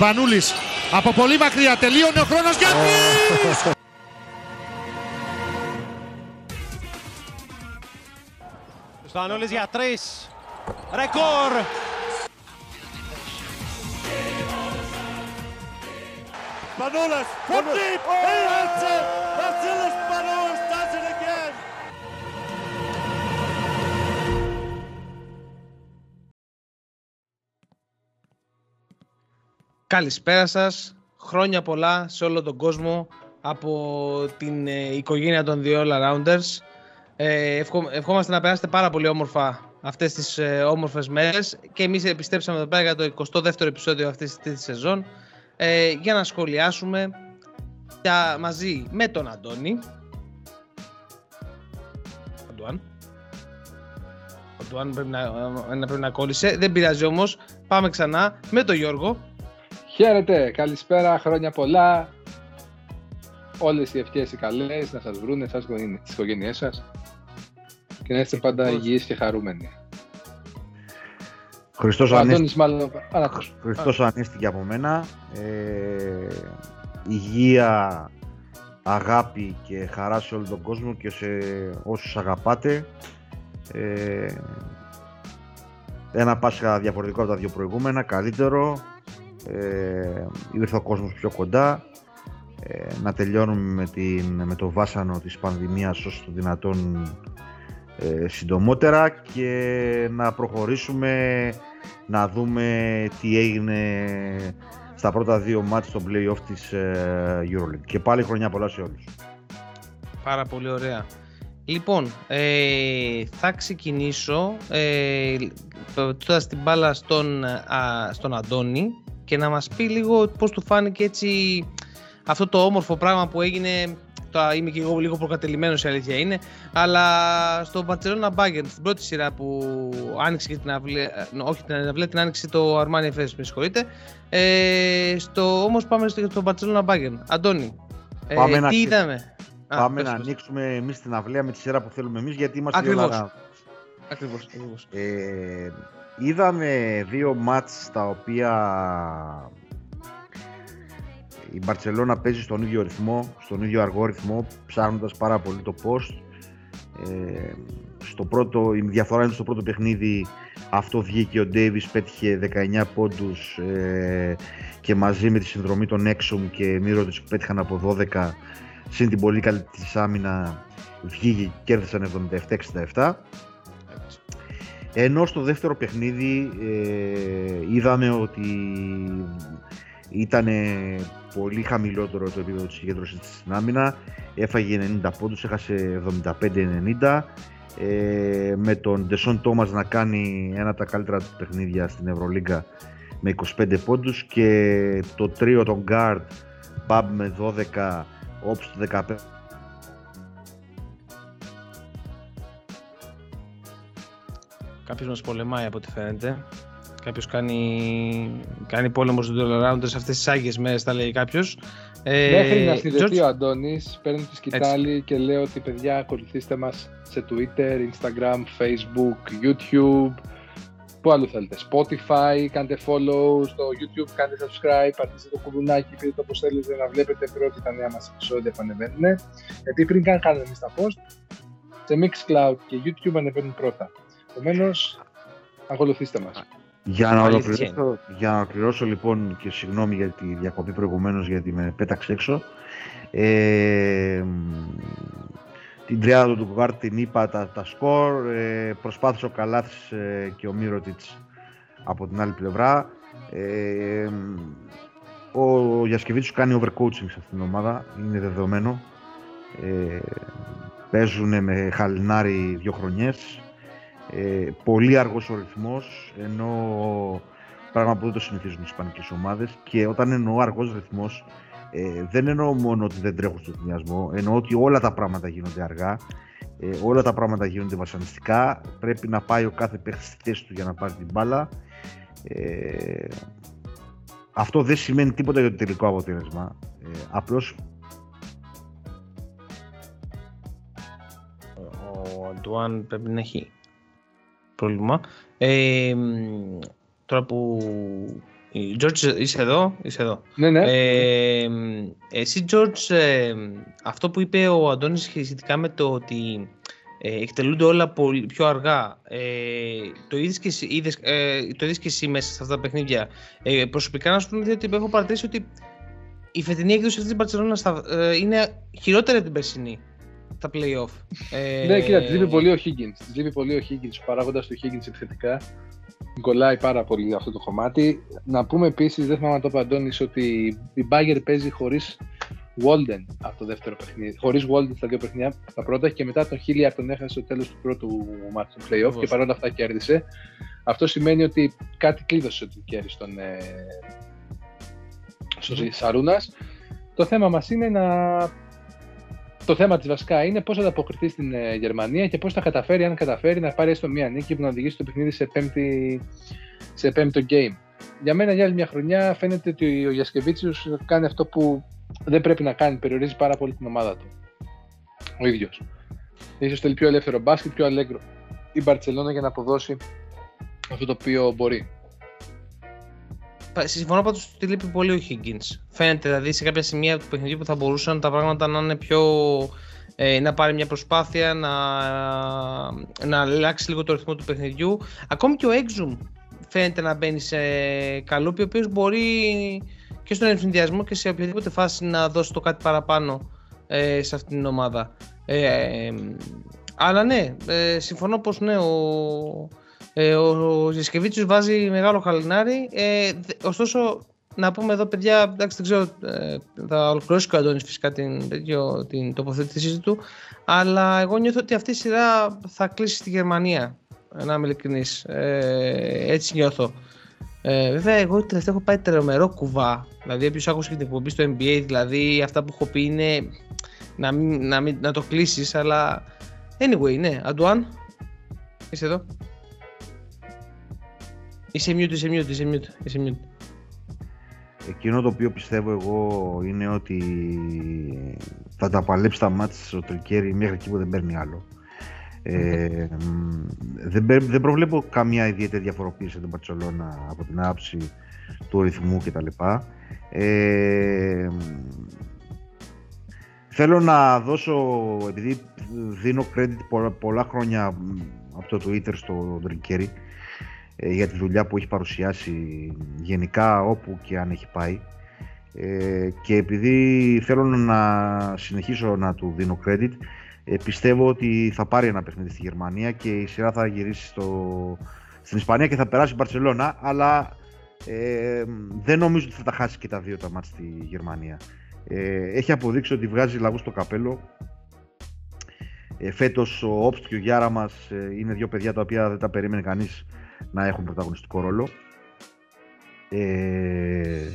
Σπανούλης από πολύ μακριά τελείωνε ο χρόνος για Σπανούλης για τρεις. Ρεκόρ. Manolas from deep. Καλησπέρα σας. Χρόνια πολλά σε όλο τον κόσμο από την ε, οικογένεια των δύο All-Arounders. Ε, ευχο, ευχόμαστε να περάσετε πάρα πολύ όμορφα αυτές τις ε, όμορφες μέρες και εμείς επιστρέψαμε εδώ πέρα για το 22ο επεισόδιο αυτής της σεζόν ε, για να σχολιάσουμε για, μαζί με τον Αντώνη. Αντουάν. Ο Αντουάν πρέπει να, να, πρέπει να κόλλησε. Δεν πειράζει όμως. Πάμε ξανά με τον Γιώργο. Χαίρετε, καλησπέρα, χρόνια πολλά. Όλες οι ευχές οι καλές να σας βρούνε, εσάς τις οικογένειές σας και να είστε πάντα υγιείς και χαρούμενοι. Χριστός, Ο ανέστη... Αντώνης μάλλον... Α, Χριστός ανέστηκε από μένα. Ε, υγεία, αγάπη και χαρά σε όλο τον κόσμο και σε όσους αγαπάτε. Ε, ένα Πάσχα διαφορετικό από τα δύο προηγούμενα, καλύτερο. Ε, ήρθε ο κόσμος πιο κοντά. Ε, να τελειώνουμε με, την, με το βάσανο της πανδημίας όσο το δυνατόν ε, συντομότερα και να προχωρήσουμε να δούμε τι έγινε στα πρώτα δύο μάτς στο play-off της ε, EuroLeague. Και πάλι χρονιά πολλά σε όλους. Πάρα πολύ ωραία. Λοιπόν, ε, θα ξεκινήσω ε, τώρα την μπάλα στον, α, στον Αντώνη και να μας πει λίγο πώς του φάνηκε έτσι αυτό το όμορφο πράγμα που έγινε Τώρα είμαι και εγώ λίγο προκατελημένος η αλήθεια είναι. Αλλά στο Barcelona Bayern, στην πρώτη σειρά που άνοιξε και την αυλή, όχι την αυλή, την άνοιξε το Armani Efes, με συγχωρείτε. Ε, στο, όμως πάμε στο Barcelona Bayern. Αντώνη, ε, Πάμε τι να- είδαμε; Πάμε Α, να πες, πες. ανοίξουμε εμείς την αυλαία με τη σειρά που θέλουμε εμείς γιατί είμαστε Ακριβώς. όλα- Ακριβώς, ακριβώς. Ε, είδαμε δύο μάτς τα οποία η Μπαρτσελώνα παίζει στον ίδιο ρυθμό, στον ίδιο αργό ρυθμό, ψάχνοντας πάρα πολύ το post. Ε, στο πρώτο, η διαφορά είναι στο πρώτο παιχνίδι αυτό βγήκε ο Ντέιβις πέτυχε 19 πόντους ε, και μαζί με τη συνδρομή των Έξομ και Μύρωτης που πέτυχαν από 12 συν την πολύ καλή της άμυνα βγήκε και κέρδισαν 77-67 ενώ στο δεύτερο παιχνίδι ε, είδαμε ότι ήταν πολύ χαμηλότερο το επίπεδο της συγκέντρωσης της στην άμυνα. Έφαγε 90 πόντους, έχασε 75-90. Ε, με τον Ντεσόν Τόμας να κάνει ένα από τα καλύτερα του παιχνίδια στην Ευρωλίγκα με 25 πόντους και το τρίο των Guard Μπαμπ με 12, Ops 15 Κάποιος μας πολεμάει από ό,τι φαίνεται. Κάποιος κάνει, κάνει πόλεμο στους All-Arounders αυτές τις άγιες μέρες, θα λέει κάποιος. Ε, Μέχρι να συνδεθεί George- ο Αντώνης, παίρνει τη σκητάλη και λέω ότι παιδιά ακολουθήστε μας σε Twitter, Instagram, Facebook, YouTube, πού άλλο θέλετε, Spotify, κάντε follow στο YouTube, κάντε subscribe, πατήστε το κουδουνάκι, πείτε το πώς θέλετε να βλέπετε πρώτη τα νέα μας επεισόδια που ανεβαίνουν. Γιατί πριν καν κάνουμε εμείς τα post, σε Mixcloud και YouTube ανεβαίνουν πρώτα. Επομένως, ακολουθήστε μας. Για να, Αλήθεια ολοκληρώσω, για να ολοκληρώσω λοιπόν και συγγνώμη για τη διακοπή προηγουμένως γιατί με πέταξε έξω. Ε, μ, την τριάδα του Γκάρτ την είπα τα, τα σκορ. Ε, προσπάθησε ο Καλάθης ε, και ο Μύρωτιτς από την άλλη πλευρά. Ε, μ, ο Γιασκεβίτσιος κάνει overcoaching σε αυτήν την ομάδα είναι δεδομένο. Ε, παίζουν με χαλινάρι δύο χρονιές ε, πολύ αργός ο ρυθμός, ενώ πράγμα που δεν το συνηθίζουν οι ισπανικές ομάδες και όταν εννοώ αργός ρυθμός ε, δεν εννοώ μόνο ότι δεν τρέχουν στο συνδυασμό, εννοώ ότι όλα τα πράγματα γίνονται αργά, ε, όλα τα πράγματα γίνονται βασανιστικά, πρέπει να πάει ο κάθε παίχτης στη θέση του για να πάρει την μπάλα. Ε, αυτό δεν σημαίνει τίποτα για το τελικό αποτέλεσμα. Ε, απλώς Ο Αντουάν πρέπει να έχει πρόβλημα. Ε, μ, τώρα που George, είσαι εδώ, είσαι εδώ. Ναι, ναι. Ε, εσύ, George, ε, αυτό που είπε ο Αντώνης σχετικά με το ότι ε, εκτελούνται όλα πολύ πιο αργά. Ε, το είδες και, εσύ, είδες, ε, το είδες και εσύ μέσα σε αυτά τα παιχνίδια. Ε, προσωπικά να σου πούμε ότι έχω παρατηρήσει ότι η φετινή έκδοση αυτής της Μπαρτσελώνα ε, είναι χειρότερη από την περσινή τα play-off. Ε, ναι, κοίτα, τη λείπει πολύ ο Higgins. Τη λείπει πολύ ο Higgins, παράγοντας του Higgins επιθετικά. Κολλάει πάρα πολύ αυτό το κομμάτι. Να πούμε επίσης, δεν θυμάμαι να το είπε Αντώνης, ότι η Bagger παίζει χωρίς Walden από το δεύτερο παιχνίδι. Χωρίς Walden στα δύο παιχνίδια, τα πρώτα και μετά τον Hilliard τον έχασε στο τέλος του πρώτου μάτου του playoff και παρόλα αυτά κέρδισε. Αυτό σημαίνει ότι κάτι κλείδωσε ότι κέρδισε τον ε, στο Σαρούνα. Το θέμα μας είναι να. Το θέμα της βασικά είναι πώς θα ανταποκριθεί στην ε, Γερμανία και πώς θα καταφέρει, αν καταφέρει, να πάρει έστω μία νίκη που να οδηγήσει το παιχνίδι σε, πέμπτη, σε πέμπτο game. Για μένα, για άλλη μια χρονιά, φαίνεται ότι ο Γιασκεβίτσιος κάνει αυτό που δεν πρέπει να κάνει, περιορίζει πάρα πολύ την ομάδα του. Ο ίδιος. σω θέλει πιο ελεύθερο μπάσκετ, πιο αλέγκρο η Μπαρσελόνα για να αποδώσει αυτό το οποίο μπορεί. Συμφωνώ πάντως ότι λείπει πολύ ο Higgins. Φαίνεται δηλαδή σε κάποια σημεία του παιχνιδιού που θα μπορούσαν τα πράγματα να είναι πιο. Ε, να πάρει μια προσπάθεια να, να αλλάξει λίγο το ρυθμό του παιχνιδιού. Ακόμη και ο Exum φαίνεται να μπαίνει σε καλούπι, ο οποίος μπορεί και στον ενθουσιασμό και σε οποιαδήποτε φάση να δώσει το κάτι παραπάνω ε, σε αυτήν την ομάδα. Ε, ε αλλά ναι, ε, συμφωνώ πως ναι, ο, ε, ο Ζεσκεβίτσιος βάζει μεγάλο χαλινάρι. Ε, ωστόσο, να πούμε εδώ, παιδιά, εντάξει, δεν ξέρω, ε, θα ολοκληρώσει και ο Αντώνης φυσικά την, την τοποθέτησή του, αλλά εγώ νιώθω ότι αυτή η σειρά θα κλείσει στη Γερμανία, να είμαι ειλικρινής. Ε, έτσι νιώθω. Ε, βέβαια, εγώ τελευταία έχω πάει τρομερό κουβά. Δηλαδή, όποιος άκουσε και την εκπομπή στο NBA, δηλαδή αυτά που έχω πει είναι να, μην, να, μην, να το κλείσεις, αλλά. Anyway, ναι. Αντουάν, είσαι εδώ. Είσαι mute, είσαι mute, είσαι mute, είσαι mute. Εκείνο το οποίο πιστεύω εγώ είναι ότι θα τα παλέψει τα μάτια ο Τρικέρι μέχρι εκεί που δεν παίρνει άλλο. Ε, δεν, δεν προβλέπω καμία ιδιαίτερη διαφοροποίηση την Παρτσολώνα από την άψη του ρυθμού κτλ. Ε, θέλω να δώσω, επειδή δίνω credit πολλά, πολλά χρόνια από το Twitter στο Τρικέρι, ε, για τη δουλειά που έχει παρουσιάσει γενικά όπου και αν έχει πάει ε, και επειδή θέλω να συνεχίσω να του δίνω credit ε, πιστεύω ότι θα πάρει ένα παιχνίδι στη Γερμανία και η σειρά θα γυρίσει στο, στην Ισπανία και θα περάσει η Μπαρσελόνα αλλά ε, δεν νομίζω ότι θα τα χάσει και τα δύο τα μάτια στη Γερμανία. Ε, έχει αποδείξει ότι βγάζει λαγούς στο καπέλο. Ε, φέτος ο Όπστ και ο Γιάρα μας είναι δύο παιδιά τα οποία δεν τα περίμενε κανείς να έχουν πρωταγωνιστικό ρόλο. Ε,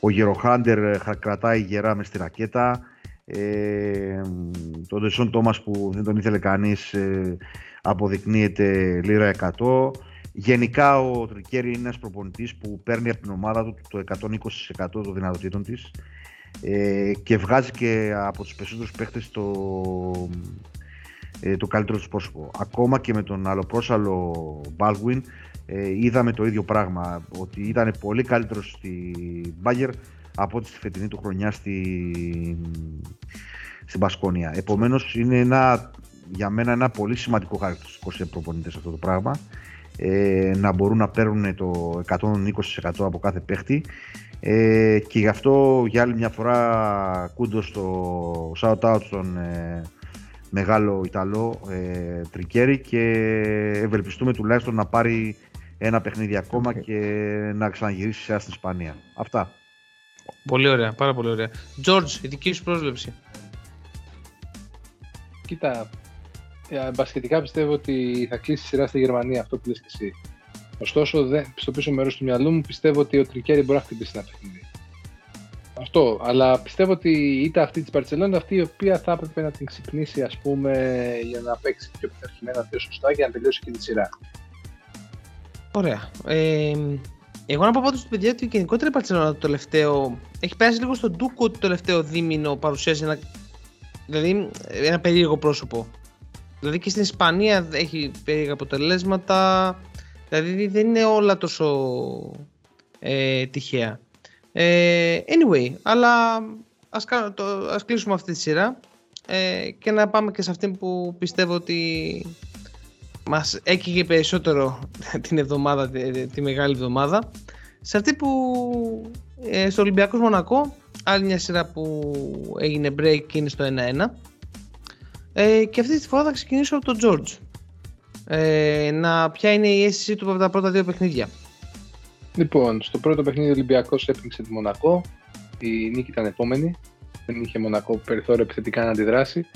ο Γεροχάντερ κρατάει γερά μες στη ρακέτα. Ε, το Ντεσόν Τόμας που δεν τον ήθελε κανείς ε, αποδεικνύεται λίρα 100. Γενικά ο Τρικέρι είναι ένας προπονητής που παίρνει από την ομάδα του το 120% των δυνατοτήτων της ε, και βγάζει και από τους περισσότερους παίχτες το, ε, το καλύτερο του πρόσωπο. Ακόμα και με τον αλλοπρόσαλο Baldwin ε, είδαμε το ίδιο πράγμα, ότι ήταν πολύ καλύτερος στη Μπάγκερ από ό,τι στη φετινή του χρονιά στη, στην Πασκόνια. Επομένως είναι ένα, για μένα ένα πολύ σημαντικό χαρακτηριστικό σε προπονητές αυτό το πράγμα. Ε, να μπορούν να παίρνουν το 120% από κάθε παίχτη ε, και γι' αυτό για άλλη μια φορά κούντος στο shout out στον ε, μεγάλο Ιταλό ε, Τρικέρι και ευελπιστούμε τουλάχιστον να πάρει ένα παιχνίδι ακόμα και να ξαναγυρίσει σε στην Ισπανία. Αυτά. Πολύ ωραία, πάρα πολύ ωραία. George, η δική σου πρόσληψη. Κοίτα, ε, μπασχετικά πιστεύω ότι θα κλείσει σειρά στη Γερμανία, αυτό που λες και εσύ. Ωστόσο, στο πίσω μέρος του μυαλού μου πιστεύω ότι ο Τρικέρι μπορεί να χτυπήσει ένα παιχνίδι. Αυτό, αλλά πιστεύω ότι είτε αυτή της Παρσελόνη αυτή η οποία θα έπρεπε να την ξυπνήσει ας πούμε για να παίξει πιο πειθαρχημένα, πιο σωστά και να τελειώσει και τη σειρά. Ωραία. Ε, εγώ να πω πάντως στην παιδιά ότι γενικότερα η Παρσελόνα το τελευταίο έχει πέρασει λίγο στον Ντούκο ότι το τελευταίο δίμηνο παρουσιάζει ένα, δηλαδή, ένα περίεργο πρόσωπο. Δηλαδή και στην Ισπανία έχει περίεργα αποτελέσματα. Δηλαδή δεν είναι όλα τόσο ε, τυχαία. Ε, anyway, αλλά ας, το, ας κλείσουμε αυτή τη σειρά ε, και να πάμε και σε αυτή που πιστεύω ότι μας έκυγε περισσότερο την εβδομάδα, τη, μεγάλη εβδομάδα. Σε αυτή που ε, στο Ολυμπιακός Μονακό, άλλη μια σειρά που έγινε break και είναι στο 1-1. Ε, και αυτή τη φορά θα ξεκινήσω από τον George. Ε, να, ποια είναι η αίσθησή του από τα πρώτα δύο παιχνίδια. Λοιπόν, στο πρώτο παιχνίδι ο Ολυμπιακός έπαιξε τη Μονακό. Η νίκη ήταν επόμενη. Δεν είχε Μονακό περιθώριο επιθετικά να αντιδράσει.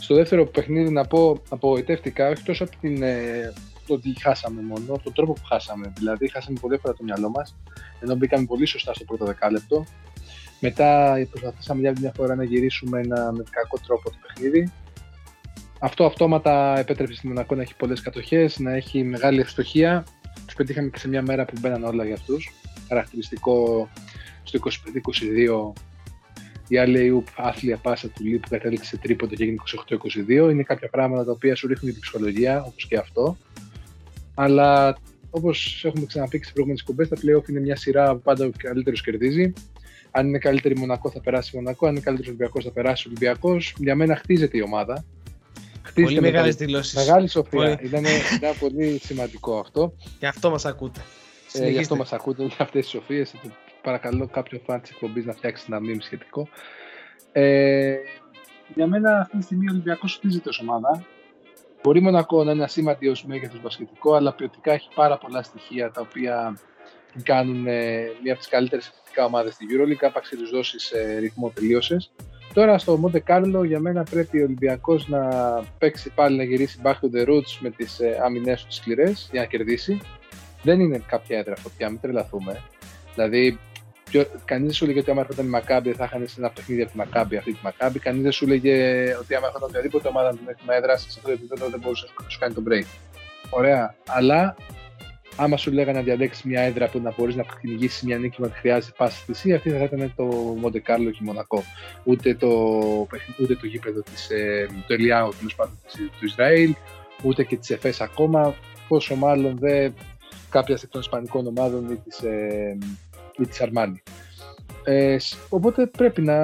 Στο δεύτερο παιχνίδι να πω απογοητεύτηκα όχι τόσο από την, ε, το ότι χάσαμε μόνο, από τον τρόπο που χάσαμε. Δηλαδή, χάσαμε πολύ εύκολα το μυαλό μας, ενώ μπήκαμε πολύ σωστά στο πρώτο δεκάλεπτο. Μετά προσπαθήσαμε για μια φορά να γυρίσουμε ένα, με κακό τρόπο το παιχνίδι. Αυτό αυτόματα επέτρεψε στην Μονακό να έχει πολλές κατοχές, να έχει μεγάλη ευστοχία. Τους πετύχαμε και σε μια μέρα που μπαίναν όλα για αυτούς. Χαρακτηριστικό στο 25-22 η άλλη άθλια πάσα του Λί που κατέληξε σε τρίποντο και έγινε 28-22. Είναι κάποια πράγματα τα οποία σου ρίχνουν την ψυχολογία, όπως και αυτό. Αλλά όπως έχουμε ξαναπεί και σε προηγούμενες κουμπέ, τα playoff είναι μια σειρά που πάντα ο καλύτερος κερδίζει. Αν είναι καλύτερη Μονακό θα περάσει Μονακό, αν είναι καλύτερος Ολυμπιακός θα περάσει Ολυμπιακός. Για μένα χτίζεται η ομάδα. Χτίζεται πολύ μεγάλες δηλώσεις. Μεγάλη σοφία. Πολύ... Ήταν, ήταν πολύ σημαντικό αυτό. Γι' αυτό μας ακούτε. Ε, γι' αυτό μας ακούτε για αυτές τις σοφίες παρακαλώ κάποιο φαν της εκπομπής να φτιάξει ένα μήνυμα σχετικό. Ε, για μένα αυτή τη στιγμή ο Ολυμπιακός χτίζεται ω ομάδα. Μπορεί Μονακό να είναι ασήμαντη ως μέγεθος μπασκετικό, αλλά ποιοτικά έχει πάρα πολλά στοιχεία τα οποία κάνουν ε, μία από τις καλύτερες επιθετικά ομάδες στη EuroLeague. Άπαξ και τους δώσεις ε, ρυθμό τελείωσες. Τώρα στο Monte Carlo για μένα πρέπει ο Ολυμπιακός να παίξει πάλι να γυρίσει back to the roots με τις ε, άμυνέ τους σκληρές για να κερδίσει. Δεν είναι κάποια έδρα φωτιά, μην τρελαθούμε. Δηλαδή Κανείς δεν σου έλεγε ότι άμα έρχονταν η Μακάμπη θα είχαν ένα παιχνίδι από τη Μακάμπη αυτή τη Μακάμπη. Κανείς δεν σου έλεγε ότι άμα έρχονταν οποιαδήποτε ομάδα με την έδρα σε αυτό το επίπεδο δεν μπορούσες να σου κάνει τον break. Ωραία. Αλλά άμα σου λέγανε να διαλέξεις μια έδρα που να μπορείς να κυνηγήσει μια νίκη που χρειάζεται πάση θυσία, αυτή θα ήταν το Μοντε Κάρλο και Μονακό. Ούτε το, ούτε το γήπεδο της, ε, το Ελιάου του Ισραήλ, ούτε και της ΕΦΕΣ ακόμα. Πόσο μάλλον δεν κάποια εκ των Ισπανικών ομάδων ή της ε, ή της Αρμάνι. Ε, οπότε πρέπει να.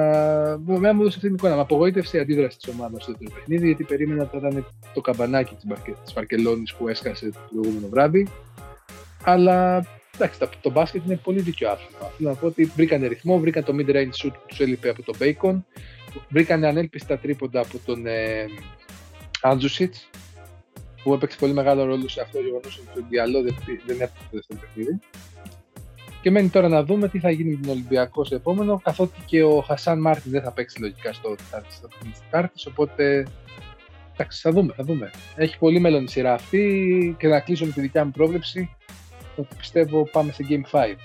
Μένα μου δώσεις αυτή την εικόνα. Με απογοήτευσε η αντίδραση της ομάδας στο δεύτερο παιχνίδι, γιατί περίμενα ότι θα ήταν το καμπανάκι της Βαρκελόνης που έσκασε το προηγούμενο βράδυ. Αλλά εντάξει, το μπάσκετ είναι πολύ δίκιο άθλημα. Θέλω να πω ότι βρήκαν ρυθμό, βρήκαν το mid-range shoot που τους έλειπε από τον Bacon, βρήκαν ανέλπιστα τρίποντα από τον ε, Άντζουσιτ, που έπαιξε πολύ μεγάλο ρόλο σε αυτό το γεγονός ότι το διαλό δεν έπαιξε στο παιχνίδι. Και μένει τώρα να δούμε τι θα γίνει με τον Ολυμπιακό στο επόμενο, καθότι και ο Χασάν Μάρτιν δεν θα παίξει λογικά στο Τετάρτη Οπότε εντάξει, θα δούμε, θα δούμε. Έχει πολύ μέλλον η σειρά αυτή και να κλείσω με τη δικιά μου πρόβλεψη ότι πιστεύω πάμε σε Game 5.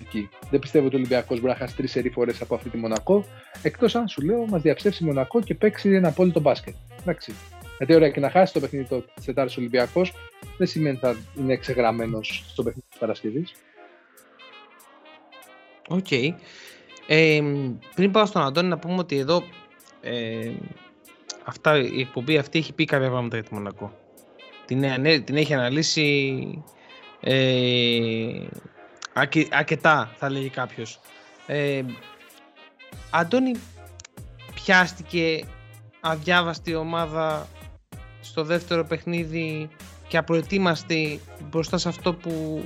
Εκεί. Δεν πιστεύω ότι ο Ολυμπιακός μπορεί να χάσει τρεις σερή φορές από αυτή τη Μονακό. Εκτός αν σου λέω, μας διαψεύσει Μονακό και παίξει ένα απόλυτο μπάσκετ. Εντάξει. Γιατί ωραία και να χάσει το παιχνίδι τη Τετάρτη Ολυμπιακός δεν σημαίνει ότι θα είναι ξεγραμμένος στο παιχνίδι της Παρασκευής. Οκ. Ε, πριν πάω στον Αντώνη να πούμε ότι εδώ ε, αυτά, η εκπομπή αυτή έχει πει κάποια πράγματα για τη Μονακό. Την, την έχει αναλύσει ε, αρκετά θα έλεγε κάποιος. Ε, Αντώνη, πιάστηκε αδιάβαστη ομάδα στο δεύτερο παιχνίδι και απροετοίμαστη μπροστά σε αυτό που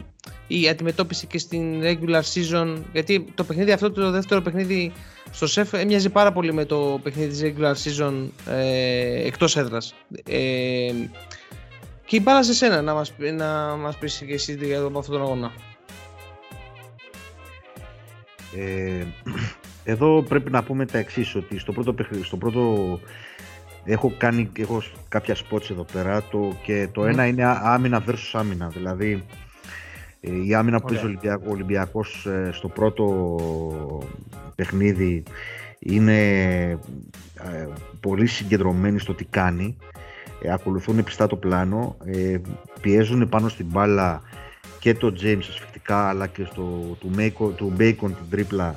η αντιμετώπιση και στην regular season γιατί το παιχνίδι αυτό το δεύτερο παιχνίδι στο ΣΕΦ έμοιαζε πάρα πολύ με το παιχνίδι της regular season ε, εκτός έδρας ε, και η μπάλα σε σένα να μας, να μας πεις και εσύ για αυτόν τον αγώνα. Ε, εδώ πρέπει να πούμε τα εξής ότι στο πρώτο, στο πρώτο έχω κάνει έχω κάποια spots εδώ πέρα. Το, και το ένα είναι άμυνα versus άμυνα. Δηλαδή ε, η άμυνα που παίζει ο Ολυμπιακός ε, στο πρώτο παιχνίδι είναι ε, πολύ συγκεντρωμένη στο τι κάνει. Ακολουθούν πιστά το πλάνο, πιέζουν πάνω στην μπάλα και το James ασφιχτικά αλλά και στο του, Μέικο, του Bacon την τρίπλα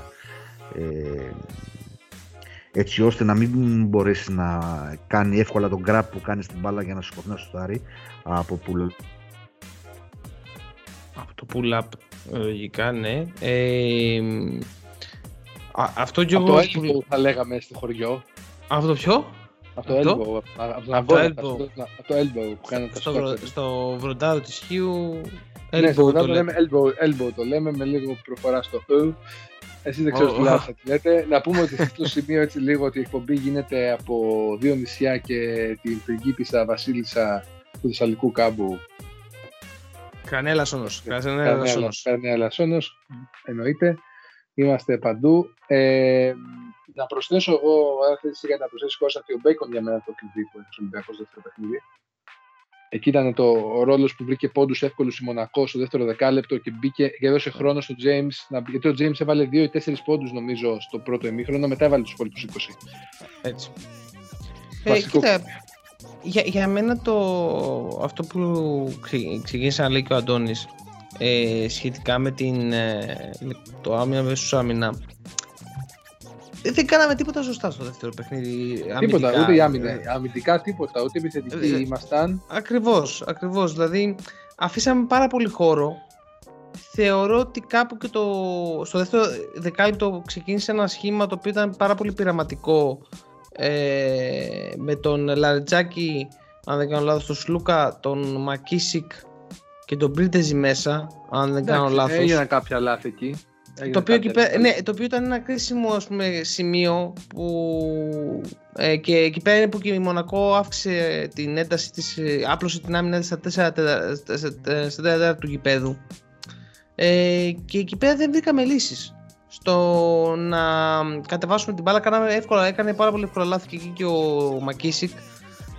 έτσι ώστε να μην μπορέσει να κάνει εύκολα τον grab που κάνει στην μπάλα για να σηκωθεί να σουτάρει από από το pull-up Λογικά, ναι. Ε, α, αυτό και Από εγώ... το elbow θα λέγαμε στο χωριό. Αυτό ποιο; Από το Αυτό; elbow. Από το Από το elbow. elbow. Από το elbow που κάνουν τα Στο, βρο- σκόρπια. στο βροντάρο της Χίου... Ναι, elbow στο το Ρονάλντο λέμε. λέμε elbow, elbow το λέμε με λίγο προφορά στο E. Εσείς δεν ξέρω Ω, τι λάθος θα τη λέτε. Να πούμε ότι σε αυτό το σημείο έτσι λίγο ότι η εκπομπή γίνεται από δύο νησιά και την πριγκίπισσα βασίλισσα του Θεσσαλικού κάμπου Κανέλας όνος. Κανέλας Καρνέα όνος. Καρνέα Λασσόνος, εννοείται. Είμαστε παντού. Ε, να προσθέσω εγώ, αν θέλεις για να προσθέσει Κώστα, ότι ο Μπέικον για μένα το κλειδί που έχει ο Ολυμπιακός δεύτερο παιχνίδι. Εκεί ήταν το, ο ρόλος που βρήκε πόντους εύκολους η Μονακό στο δεύτερο δεκάλεπτο και μπήκε και έδωσε χρόνο στον James. Να, μπει- γιατί ο James έβαλε δύο ή τέσσερις πόντους νομίζω στο πρώτο ημίχρονο, μετά έβαλε τους υπόλοιπους 20. Έτσι. Ε, Βασικό. κοίτα, για, για μένα το, αυτό που ξε- ξεκίνησε να λέει και ο Αντώνης ε, σχετικά με, την, ε, με το άμυνα versus άμυνα ε, δεν κάναμε τίποτα σωστά στο δεύτερο παιχνίδι. Τίποτα, αμυντικά. ούτε η άμυνα. Αμυντικά τίποτα, ούτε επιθετικοί Ε, ήμασταν. Ακριβώς, ακριβώς. Δηλαδή αφήσαμε πάρα πολύ χώρο. Θεωρώ ότι κάπου και το, στο δεύτερο δεκάλεπτο ξεκίνησε ένα σχήμα το οποίο ήταν πάρα πολύ πειραματικό ε, με τον Λαρετζάκη, αν δεν κάνω λάθος, τον Σλούκα, τον Μακίσικ και τον Πρίτεζι μέσα, αν δεν κάνω Εντάξει, λάθος. Έγιναν κάποια λάθη εκεί. Το Έγιναν οποίο, εκεί κάποια πέρα- λάθη. ναι, το οποίο ήταν ένα κρίσιμο ας πούμε, σημείο που ε, και εκεί πέρα είναι που και η Μονακό αύξησε την ένταση της, ε, άπλωσε την άμυνα της στα 4 τε- στα- στα- στα τέταρτα του γηπέδου ε, και εκεί πέρα δεν βρήκαμε λύσεις στο να κατεβάσουμε την μπάλα κάναμε εύκολα, έκανε πάρα πολύ εύκολα λάθη και εκεί και ο Μακίσικ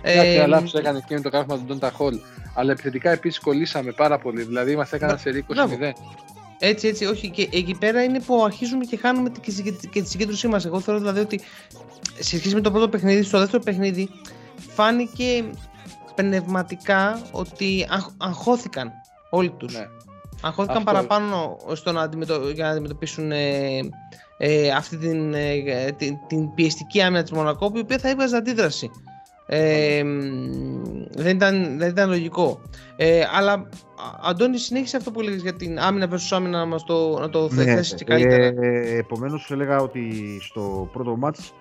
Εντάξει, Ε, αλλά λάθος έκανε εκείνο το κάθμα του Ντόντα Χολ. Αλλά επιθετικά επίσης κολλήσαμε πάρα πολύ. Δηλαδή μας έκαναν Μπρα- σε 20-0. Μπράβο. Έτσι, έτσι, όχι. Και εκεί πέρα είναι που αρχίζουμε και χάνουμε τη- και τη- και τη συγκέντρωσή μας. Εγώ θεωρώ δηλαδή ότι σε σχέση με το πρώτο παιχνίδι, στο δεύτερο παιχνίδι φάνηκε πνευματικά ότι αγχ- αγχώθηκαν όλοι τους. Ναι. Αγχώθηκαν Αυτό. παραπάνω στο να αντιμετω... για να αντιμετωπίσουν ε, ε, αυτή την, ε, την, την πιεστική άμυνα της Μονακό, η οποία θα έβγαζε αντίδραση. Ε, μ, δεν, ήταν, δεν ήταν λογικό. Ε, αλλά, Α- Αντώνης, συνέχισε αυτό που έλεγες για την άμυνα versus άμυνα να, μας το, να το θέσεις και καλύτερα. Ε, Επομένως, έλεγα ότι στο πρώτο μάτς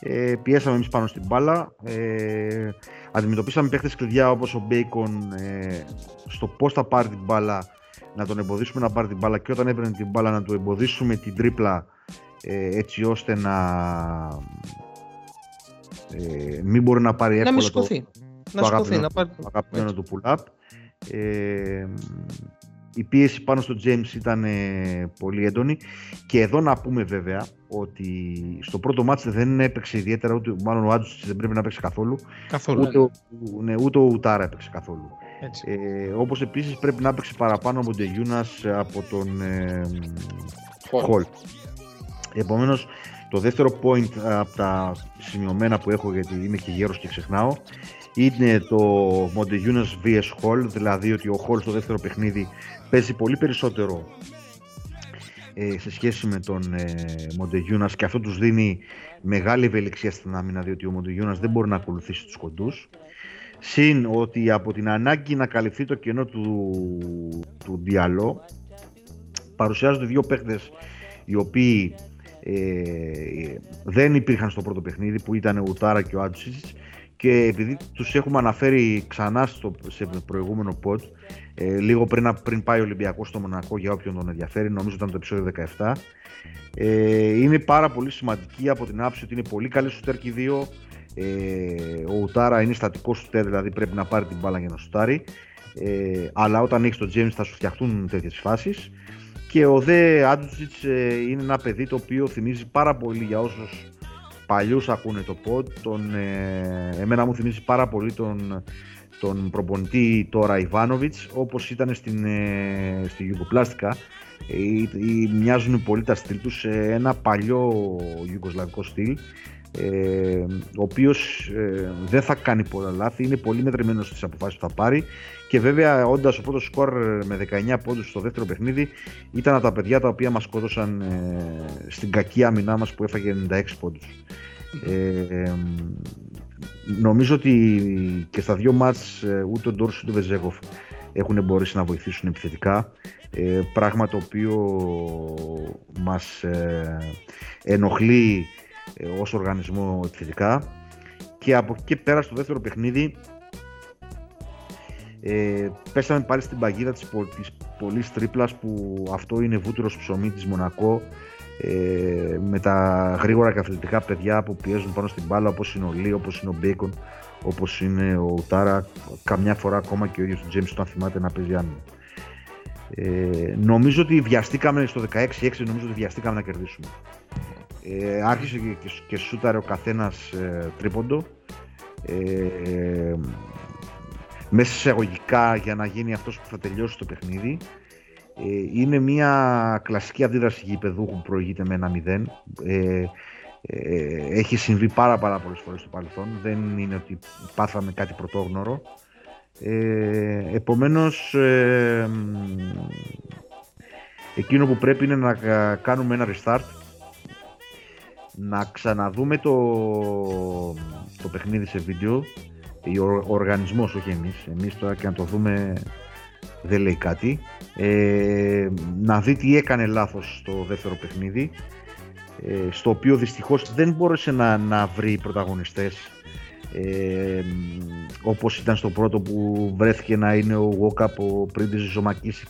ε, πιέσαμε εμείς πάνω στην μπάλα. Ε, αντιμετωπίσαμε παίχτε κλειδιά όπως ο Μπέικον ε, στο πώς θα πάρει την μπάλα, να τον εμποδίσουμε να πάρει την μπάλα και όταν έπαιρνε την μπάλα να του εμποδίσουμε την τρίπλα ε, έτσι ώστε να ε, μην μπορεί να πάρει να εύκολα μην το, σηκωθεί. Να το σηκωθεί, αγαπημένο, να πάρει. το αγαπημένο Έτσι. του pull-up. Ε, η πίεση πάνω στο James ήταν ε, πολύ έντονη και εδώ να πούμε βέβαια ότι στο πρώτο μάτς δεν έπαιξε ιδιαίτερα ούτε, μάλλον ο Άντζος δεν πρέπει να παίξει καθόλου Καθόλου. ούτε, ο, ναι, ούτε ο Ουτάρα έπαιξε καθόλου Έτσι. ε, όπως επίσης πρέπει να παίξει παραπάνω από τον Γιούνας από τον ε, Χολ. Χολ επομένως το δεύτερο point από τα σημειωμένα που έχω γιατί είμαι και γέρος και ξεχνάω είναι το Μοντεγιούνας vs Hall, δηλαδή ότι ο Hall στο δεύτερο παιχνίδι παίζει πολύ περισσότερο ε, σε σχέση με τον ε, Μοντεγιούνας και αυτό τους δίνει μεγάλη ευελιξία στην άμυνα διότι ο Μοντεγιούνας δεν μπορεί να ακολουθήσει τους κοντούς. Συν ότι από την ανάγκη να καλυφθεί το κενό του, του Διαλό παρουσιάζονται δύο παίχτες οι οποίοι ε, δεν υπήρχαν στο πρώτο παιχνίδι που ήταν ο Ουτάρα και ο Άντζησιτς και επειδή τους έχουμε αναφέρει ξανά στο, σε προηγούμενο pod ε, λίγο πριν, να- πριν πάει ο Ολυμπιακός στο Μονακό για όποιον τον ενδιαφέρει νομίζω ήταν το επεισόδιο 17 ε, είναι πάρα πολύ σημαντική από την άποψη ότι είναι πολύ καλή σουτέρ και οι δύο. Ε, ο Ουτάρα είναι στατικός σουτέρ δηλαδή πρέπει να πάρει την μπάλα για να σουτάρει. Ε, αλλά όταν έχεις τον James θα σου φτιαχτούν τέτοιες φάσεις και ο Δε Άντζουτσιτς ε, είναι ένα παιδί το οποίο θυμίζει πάρα πολύ για όσους παλιούς ακούνε το pod. Τον, ε, εμένα μου θυμίζει πάρα πολύ τον, τον προπονητή τώρα Ιβάνοβιτς όπως ήταν στην, ε, στη Ιουγκοπλάστικα. Ε, ε, ε, μοιάζουν πολύ τα στυλ τους σε ένα παλιό Ιουγκοσλαβικό στυλ ε, ο οποίος ε, δεν θα κάνει πολλά λάθη, είναι πολύ μετρημένος στις αποφάσεις που θα πάρει και βέβαια όντας ο πρώτος σκορ με 19 πόντους στο δεύτερο παιχνίδι ήταν από τα παιδιά τα οποία μας σκότωσαν ε, στην κακή άμυνά μας που έφαγε 96 πόντους. Ε, ε, νομίζω ότι και στα δύο μάτς ε, ούτε ο Ντόρς ούτε ο Βεζέγοφ έχουν μπορέσει να βοηθήσουν επιθετικά. ε, πράγμα το οποίο μας ε, ενοχλεί ε, ως οργανισμό επιθετικά και από εκεί πέρα στο δεύτερο παιχνίδι ε, πέσαμε πάλι στην παγίδα της, της πολλής τρίπλας που αυτό είναι βούτυρος ψωμί της Μονακό ε, με τα γρήγορα και αθλητικά παιδιά που πιέζουν πάνω στην μπάλα όπως είναι ο Λί, όπως είναι ο Μπέικον, όπως είναι ο Τάρα, καμιά φορά ακόμα και ο ίδιος ο Τζέιμς όταν θυμάται να παίζει άνω. Ε, νομίζω ότι βιαστήκαμε στο 16-6, νομίζω ότι βιαστήκαμε να κερδίσουμε. Ε, άρχισε και, και, σούταρε ο καθένας ε, τρίποντο. Ε, μέσα σε αγωγικά για να γίνει αυτός που θα τελειώσει το παιχνίδι. Ε, είναι μια κλασική αντίδραση γηπεδού που προηγείται με ένα 0. Ε, ε, έχει συμβεί πάρα πάρα πολλές φορές στο παρελθόν. Δεν είναι ότι πάθαμε κάτι πρωτόγνωρο. Ε, επομένως, ε, εκείνο που πρέπει είναι να κάνουμε ένα restart, να ξαναδούμε το, το παιχνίδι σε βίντεο, ο οργανισμός, όχι εμείς, εμείς τώρα και να το δούμε δεν λέει κάτι. Ε, να δει τι έκανε λάθος στο δεύτερο παιχνίδι, ε, στο οποίο δυστυχώς δεν μπόρεσε να, να βρει πρωταγωνιστές ε, όπως ήταν στο πρώτο που βρέθηκε να είναι ο Βόκαπ, ο Πρίντης ο Μακίσικ.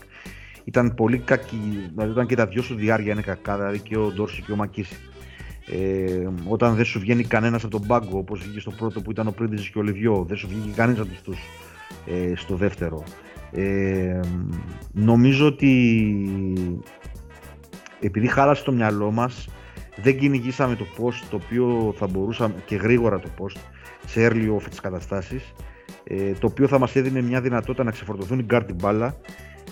Ήταν πολύ κακή, δηλαδή όταν και τα δυο σου διάρκεια είναι κακά, δηλαδή και ο Ντόρση και ο Μακίσικ. Ε, όταν δεν σου βγαίνει κανένας από τον πάγκο, όπως βγήκε στο πρώτο που ήταν ο Πρίντιζη και ο Λιβιό, δεν σου βγήκε κανένα από του ε, στο δεύτερο. Ε, νομίζω ότι επειδή χάλασε το μυαλό μας δεν κυνηγήσαμε το post το οποίο θα μπορούσαμε και γρήγορα το post σε early off τις καταστάσεις ε, το οποίο θα μας έδινε μια δυνατότητα να ξεφορτωθούν οι guard μπάλα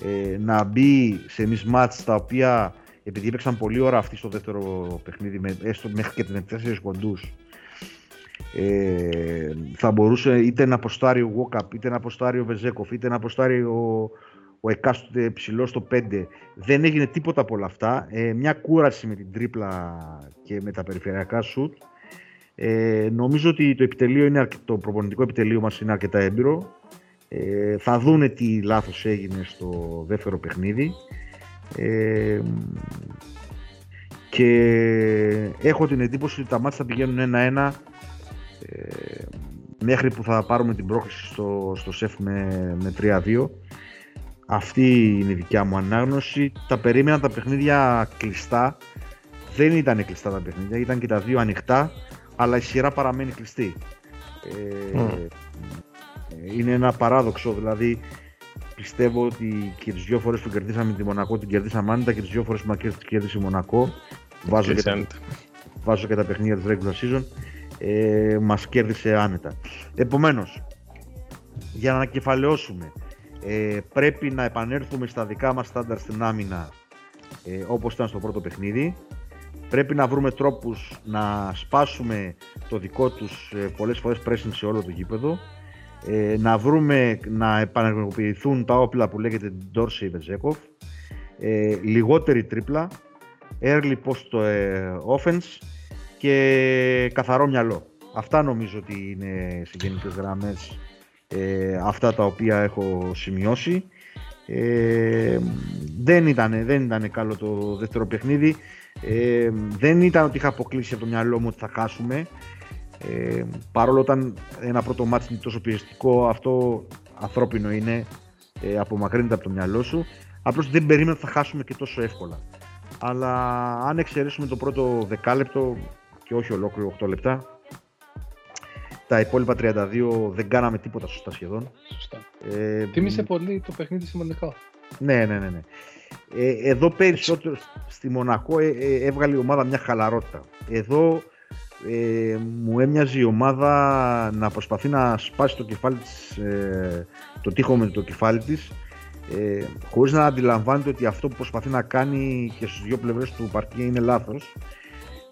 ε, να μπει σε mismatch τα οποία επειδή έπαιξαν πολύ ώρα αυτοί στο δεύτερο παιχνίδι με, έστω μέχρι και με τέσσερις κοντούς ε, θα μπορούσε είτε να αποστάρει ο Γουόκαπ, είτε να αποστάρει ο Βεζέκοφ, είτε να αποστάρει ο, ο εκάστοτε ψηλό στο 5. Δεν έγινε τίποτα από όλα αυτά. Ε, μια κούραση με την τρίπλα και με τα περιφερειακά σουτ. Ε, νομίζω ότι το, επιτελείο είναι, το προπονητικό επιτελείο μας είναι αρκετά έμπειρο. Ε, θα δούνε τι λάθος έγινε στο δεύτερο παιχνίδι. Ε, και έχω την εντύπωση ότι τα μάτια θα πηγαίνουν ένα-ένα ε, μέχρι που θα πάρουμε την πρόκληση στο, στο ΣΕΦ με, με 3-2. Αυτή είναι η δικιά μου ανάγνωση. Τα περίμενα τα παιχνίδια κλειστά. Δεν ήταν κλειστά τα παιχνίδια, ήταν και τα δύο ανοιχτά, αλλά η σειρά παραμένει κλειστή. Ε, Είναι ένα παράδοξο, δηλαδή πιστεύω ότι και τις δύο φορές που κερδίσαμε τη Μονακό την κερδίσαμε άνετα και τις δύο φορές που κερδίσει η Μονακό βάζω και, τα, βάζω και τα παιχνίδια της regular season ε, μας κέρδισε άνετα. Επομένως, για να ανακεφαλαιώσουμε, ε, πρέπει να επανέλθουμε στα δικά μας στάνταρ στην άμυνα ε, όπως ήταν στο πρώτο παιχνίδι. Πρέπει να βρούμε τρόπους να σπάσουμε το δικό τους ε, πολλές φορές pressing σε όλο το γήπεδο. Ε, να βρούμε να επανεργοποιηθούν τα όπλα που λέγεται Dorsey Βεζέκοφ. Ε, λιγότερη τρίπλα, early post ε, offense και καθαρό μυαλό. Αυτά νομίζω ότι είναι σε γενικές γραμμές ε, αυτά τα οποία έχω σημειώσει. Ε, δεν, ήταν, δεν ήταν καλό το δεύτερο παιχνίδι. Ε, δεν ήταν ότι είχα αποκλείσει από το μυαλό μου ότι θα χάσουμε. Ε, παρόλο όταν ένα πρώτο μάτι είναι τόσο πιεστικό, αυτό ανθρώπινο είναι, ε, απομακρύνεται από το μυαλό σου. Απλώς δεν περίμενα ότι θα χάσουμε και τόσο εύκολα. Αλλά αν εξαιρέσουμε το πρώτο δεκάλεπτο, και όχι ολόκληρο 8 λεπτά. Τα υπόλοιπα 32 δεν κάναμε τίποτα σωστά σχεδόν. Σωστά. Ε, Θύμισε πολύ το παιχνίδι σημαντικό. Ναι, ναι, ναι. ναι. Ε, εδώ περισσότερο στη Μονακό ε, ε, έβγαλε η ομάδα μια χαλαρότητα. Εδώ ε, μου έμοιαζε η ομάδα να προσπαθεί να σπάσει το κεφάλι της, ε, το τείχο με το κεφάλι της ε, χωρίς να αντιλαμβάνεται ότι αυτό που προσπαθεί να κάνει και στις δύο πλευρές του παρκή είναι λάθος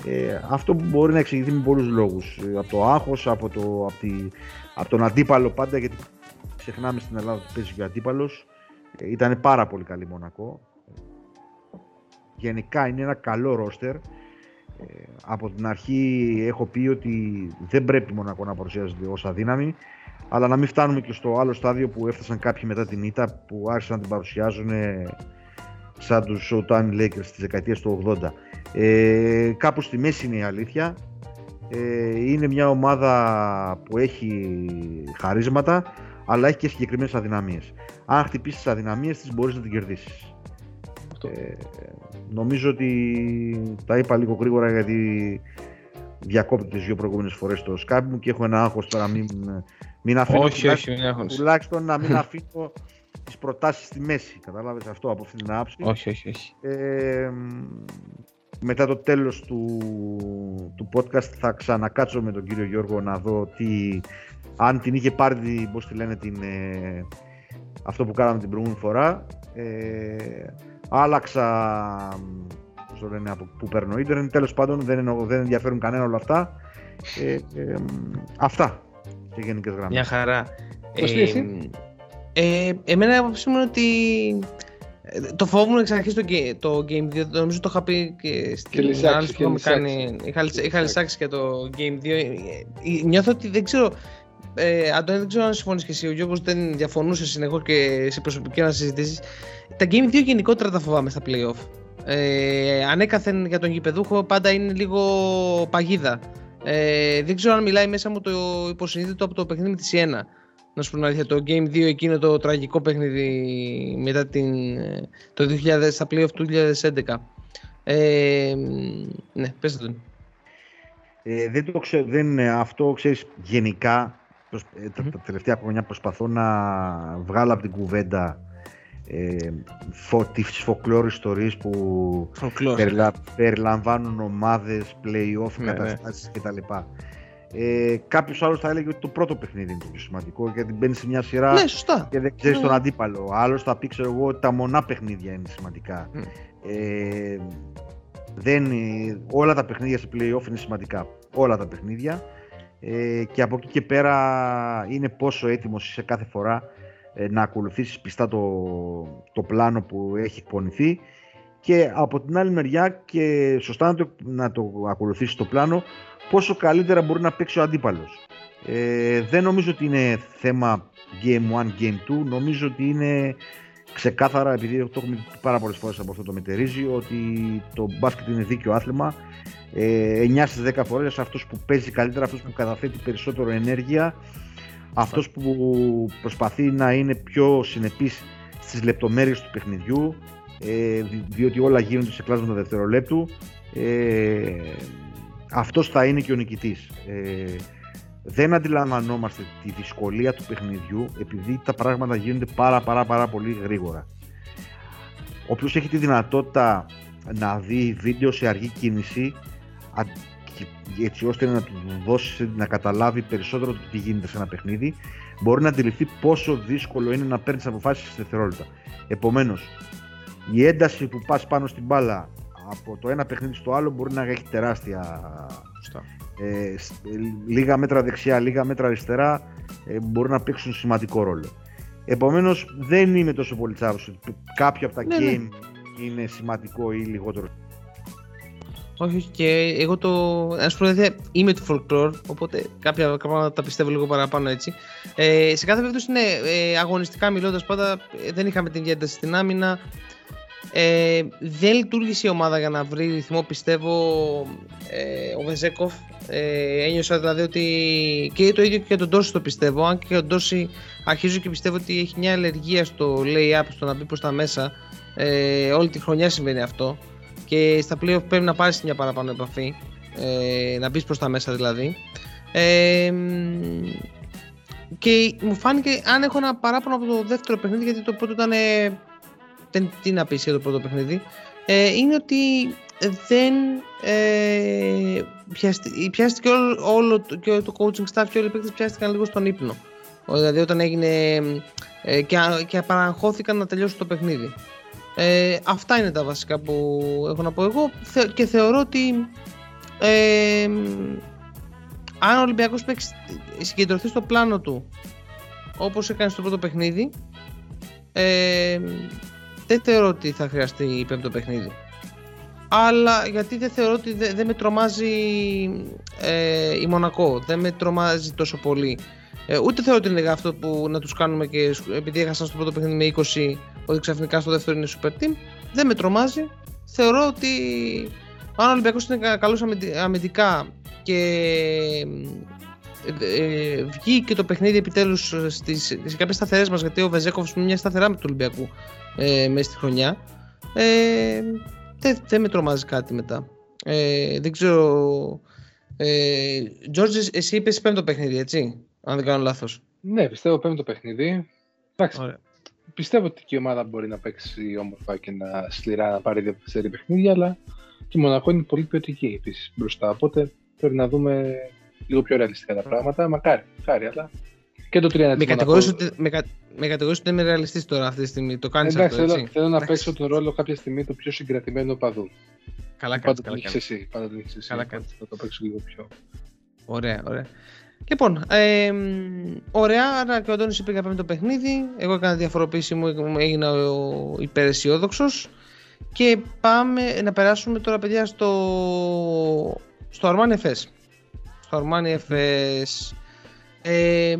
ε, αυτό μπορεί να εξηγηθεί με πολλούς λόγους. Ε, από το άγχος, από, το, από, τη, από τον αντίπαλο πάντα, γιατί ξεχνάμε στην Ελλάδα ότι παίζει και ο αντίπαλος. Ε, ήταν πάρα πολύ καλή Μονακό. Γενικά είναι ένα καλό ρόστερ. Ε, από την αρχή έχω πει ότι δεν πρέπει Μονακό να παρουσιάζεται ως αδύναμη, αλλά να μην φτάνουμε και στο άλλο στάδιο που έφτασαν κάποιοι μετά την ήττα που άρχισαν να την παρουσιάζουν σαν τους Showtime Lakers της δεκαετίας του 80. Ε, κάπου στη μέση είναι η αλήθεια. Ε, είναι μια ομάδα που έχει χαρίσματα, αλλά έχει και συγκεκριμένες αδυναμίες. Αν χτυπήσεις τις αδυναμίες της, μπορείς να την κερδίσεις. Ε, νομίζω ότι τα είπα λίγο γρήγορα γιατί διακόπτω τις δύο προηγούμενες φορές το Skype μου και έχω ένα άγχος τώρα μην, μην αφήνω όχι, όχι, μην τουλάχιστον να μην αφήνω τις προτάσεις στη μέση. Κατάλαβες αυτό από αυτήν την άψη. Όχι, όχι, όχι. Ε, μετά το τέλος του, του podcast θα ξανακάτσω με τον κύριο Γιώργο να δω τι, αν την είχε πάρει, πώς τη λένε, την, ε, αυτό που κάναμε την προηγούμενη φορά. Ε, άλλαξα πώς το λένε, από που παίρνω ίντερνετ. Τέλος πάντων δεν, εννοώ, δεν ενδιαφέρουν κανένα όλα αυτά. Ε, ε, αυτά σε γενικές γραμμές. Μια χαρά. Ε, εσύ; Ε, εμένα η άποψή μου είναι ότι το φόβο εξ αρχής το, το Game 2, νομίζω το είχα πει και στην ανάλυση που είχαμε κάνει. Είχα, είχα λησάξει και το Game 2. Ε, ε, νιώθω ότι δεν ξέρω. Ε, Αντώνη, δεν ξέρω αν συμφωνείς και εσύ. Ο Γιώργος δεν διαφωνούσε συνεχώς και σε προσωπική να συζητήσεις. Τα Game 2 γενικότερα τα φοβάμαι στα playoff. Ε, ανέκαθεν για τον γηπεδούχο πάντα είναι λίγο παγίδα. Ε, δεν ξέρω αν μιλάει μέσα μου το υποσυνείδητο από το παιχνίδι με της Σιένα να σου πω αλήθεια, το Game 2 εκείνο το τραγικό παιχνίδι μετά την, το 2000, στα playoff του 2011. Ε, ναι, πες το. Ε, δεν το ξέρω, δεν, αυτό ξέρεις γενικά ε, τα, τα, τελευταία χρόνια προσπαθώ να βγάλω από την κουβέντα ε, φο, τις φοκλόρ ιστορίες που περιλα, περιλαμβάνουν ομάδες, play-off, ναι, ναι. καταστάσεις ναι. κτλ. Ε, Κάποιος άλλος θα έλεγε ότι το πρώτο παιχνίδι είναι το πιο σημαντικό γιατί μπαίνει σε μια σειρά ναι, σωστά. και δεν ξέρεις ναι. τον αντίπαλο. Άλλος θα πει, ξέρω εγώ, ότι τα μονά παιχνίδια είναι σημαντικά. Mm. Ε, δεν, όλα τα παιχνίδια σε playoff είναι σημαντικά. Όλα τα παιχνίδια. Ε, και από εκεί και πέρα είναι πόσο έτοιμος είσαι κάθε φορά ε, να ακολουθήσεις πιστά το, το πλάνο που έχει εκπονηθεί και από την άλλη μεριά και σωστά να το, να το ακολουθήσεις το πλάνο πόσο καλύτερα μπορεί να παίξει ο αντίπαλος. Ε, δεν νομίζω ότι είναι θέμα Game 1, Game 2. Νομίζω ότι είναι ξεκάθαρα, επειδή το έχουμε πει πάρα πολλές φορές από αυτό το μετερίζει, ότι το μπάσκετ είναι δίκαιο άθλημα. Ε, 9 στις 10 φορές αυτός που παίζει καλύτερα, αυτός που καταθέτει περισσότερο ενέργεια, αυτός που προσπαθεί να είναι πιο συνεπής στις λεπτομέρειες του παιχνιδιού, ε, διότι όλα γίνονται σε κλάσματα δευτερολέπτου. Ε, αυτός θα είναι και ο νικητής. Ε, δεν αντιλαμβανόμαστε τη δυσκολία του παιχνιδιού επειδή τα πράγματα γίνονται πάρα πάρα πάρα πολύ γρήγορα. Όποιος έχει τη δυνατότητα να δει βίντεο σε αργή κίνηση έτσι ώστε να του δώσει να καταλάβει περισσότερο το τι γίνεται σε ένα παιχνίδι μπορεί να αντιληφθεί πόσο δύσκολο είναι να παίρνεις αποφάσεις σε δευτερόλεπτα. Επομένως, η ένταση που πας πάνω στην μπάλα από το ένα παιχνίδι στο άλλο μπορεί να έχει τεράστια. Ε, λίγα μέτρα δεξιά, λίγα μέτρα αριστερά ε, μπορεί να παίξουν σημαντικό ρόλο. Επομένως, δεν είμαι τόσο πολύ τσάβος ότι κάποιο από τα ναι, ναι. game είναι σημαντικό ή λιγότερο. Όχι, όχι, και εγώ το. Α πούμε, είμαι του folklore, οπότε κάποια πράγματα τα πιστεύω λίγο παραπάνω έτσι. Ε, σε κάθε περίπτωση, ναι, ε, αγωνιστικά μιλώντας πάντα ε, δεν είχαμε την διένταση στην άμυνα. Ε, δεν λειτουργήσε η ομάδα για να βρει ρυθμό πιστεύω ε, ο Βεζέκοφ. Ε, ένιωσα δηλαδή ότι και το ίδιο και για τον Τόση το πιστεύω. Αν και για τον Τόση αρχίζω και πιστεύω ότι έχει μια αλλεργία στο lay-up στο να μπει προς τα μέσα. Ε, όλη τη χρονιά συμβαίνει αυτό. Και στα playoff πρέπει να πάρεις μια παραπάνω επαφή. Ε, να μπεις προς τα μέσα δηλαδή. Ε, και μου φάνηκε αν έχω ένα παράπονο από το δεύτερο παιχνίδι γιατί το πρώτο ήταν δεν, τι να πεις για το πρώτο παιχνίδι, ε, είναι ότι δεν ε, πιάστηκε όλο, όλο και το coaching staff και όλοι οι παίκτες πιάστηκαν λίγο στον ύπνο. Δηλαδή όταν έγινε ε, και, και παραγχώθηκαν να τελειώσει το παιχνίδι. Ε, αυτά είναι τα βασικά που έχω να πω εγώ και θεωρώ ότι ε, αν ο Ολυμπιακός συγκεντρωθεί στο πλάνο του όπως έκανε στο πρώτο παιχνίδι ε, δεν θεωρώ ότι θα χρειαστεί πέμπτο παιχνίδι. Αλλά γιατί δεν θεωρώ ότι δεν, με τρομάζει ε, η Μονακό, δεν με τρομάζει τόσο πολύ. Ε, ούτε θεωρώ ότι είναι αυτό που να τους κάνουμε και επειδή έχασαν στο πρώτο παιχνίδι με 20 ότι ξαφνικά στο δεύτερο είναι super team. δεν με τρομάζει. Θεωρώ ότι αν ο Ολυμπιακός είναι καλός αμυντικά και ε, ε, βγήκε το παιχνίδι επιτέλους στις, σε κάποιες σταθερές μας γιατί ο Βεζέκοφς είναι μια σταθερά με του Ολυμπιακού ε, μέσα στη χρονιά. Ε, δεν, δεν με τρομάζει κάτι μετά. Ε, δεν ξέρω ε, George, εσύ είπες πέμπτο παιχνίδι έτσι αν δεν κάνω λάθος. Ναι πιστεύω πέμπτο παιχνίδι. Εντάξει, πιστεύω ότι και η ομάδα μπορεί να παίξει όμορφα και να σκληρά να πάρει δύο παιχνίδια αλλά και η Μονακό είναι πολύ ποιοτική επίσης μπροστά οπότε πρέπει να δούμε λίγο πιο ρεαλιστικά τα πράγματα. Μακάρι, μακάρι, αλλά και το 3 με κατηγορείς ότι, με, με κατηγορείς ότι είμαι ρεαλιστής τώρα αυτή τη στιγμή. Το κάνεις Εντάξει, αυτό, έτσι. Θέλω, θέλω να παίξω τον ρόλο κάποια στιγμή το πιο συγκρατημένο παδού. Καλά κάνεις, καλά κάνεις. Εσύ, πάντα τον έχεις εσύ. Καλά κάνεις. Θα το παίξω λίγο πιο. Ωραία, ωραία. Λοιπόν, ε, ωραία, άρα και ο Αντώνης είπε για το παιχνίδι. Εγώ έκανα διαφοροποίηση μου, έγινα ο υπεραισιόδοξος. Και πάμε να περάσουμε τώρα παιδιά στο, στο Armani FS στο Αρμάνι FS. Ε,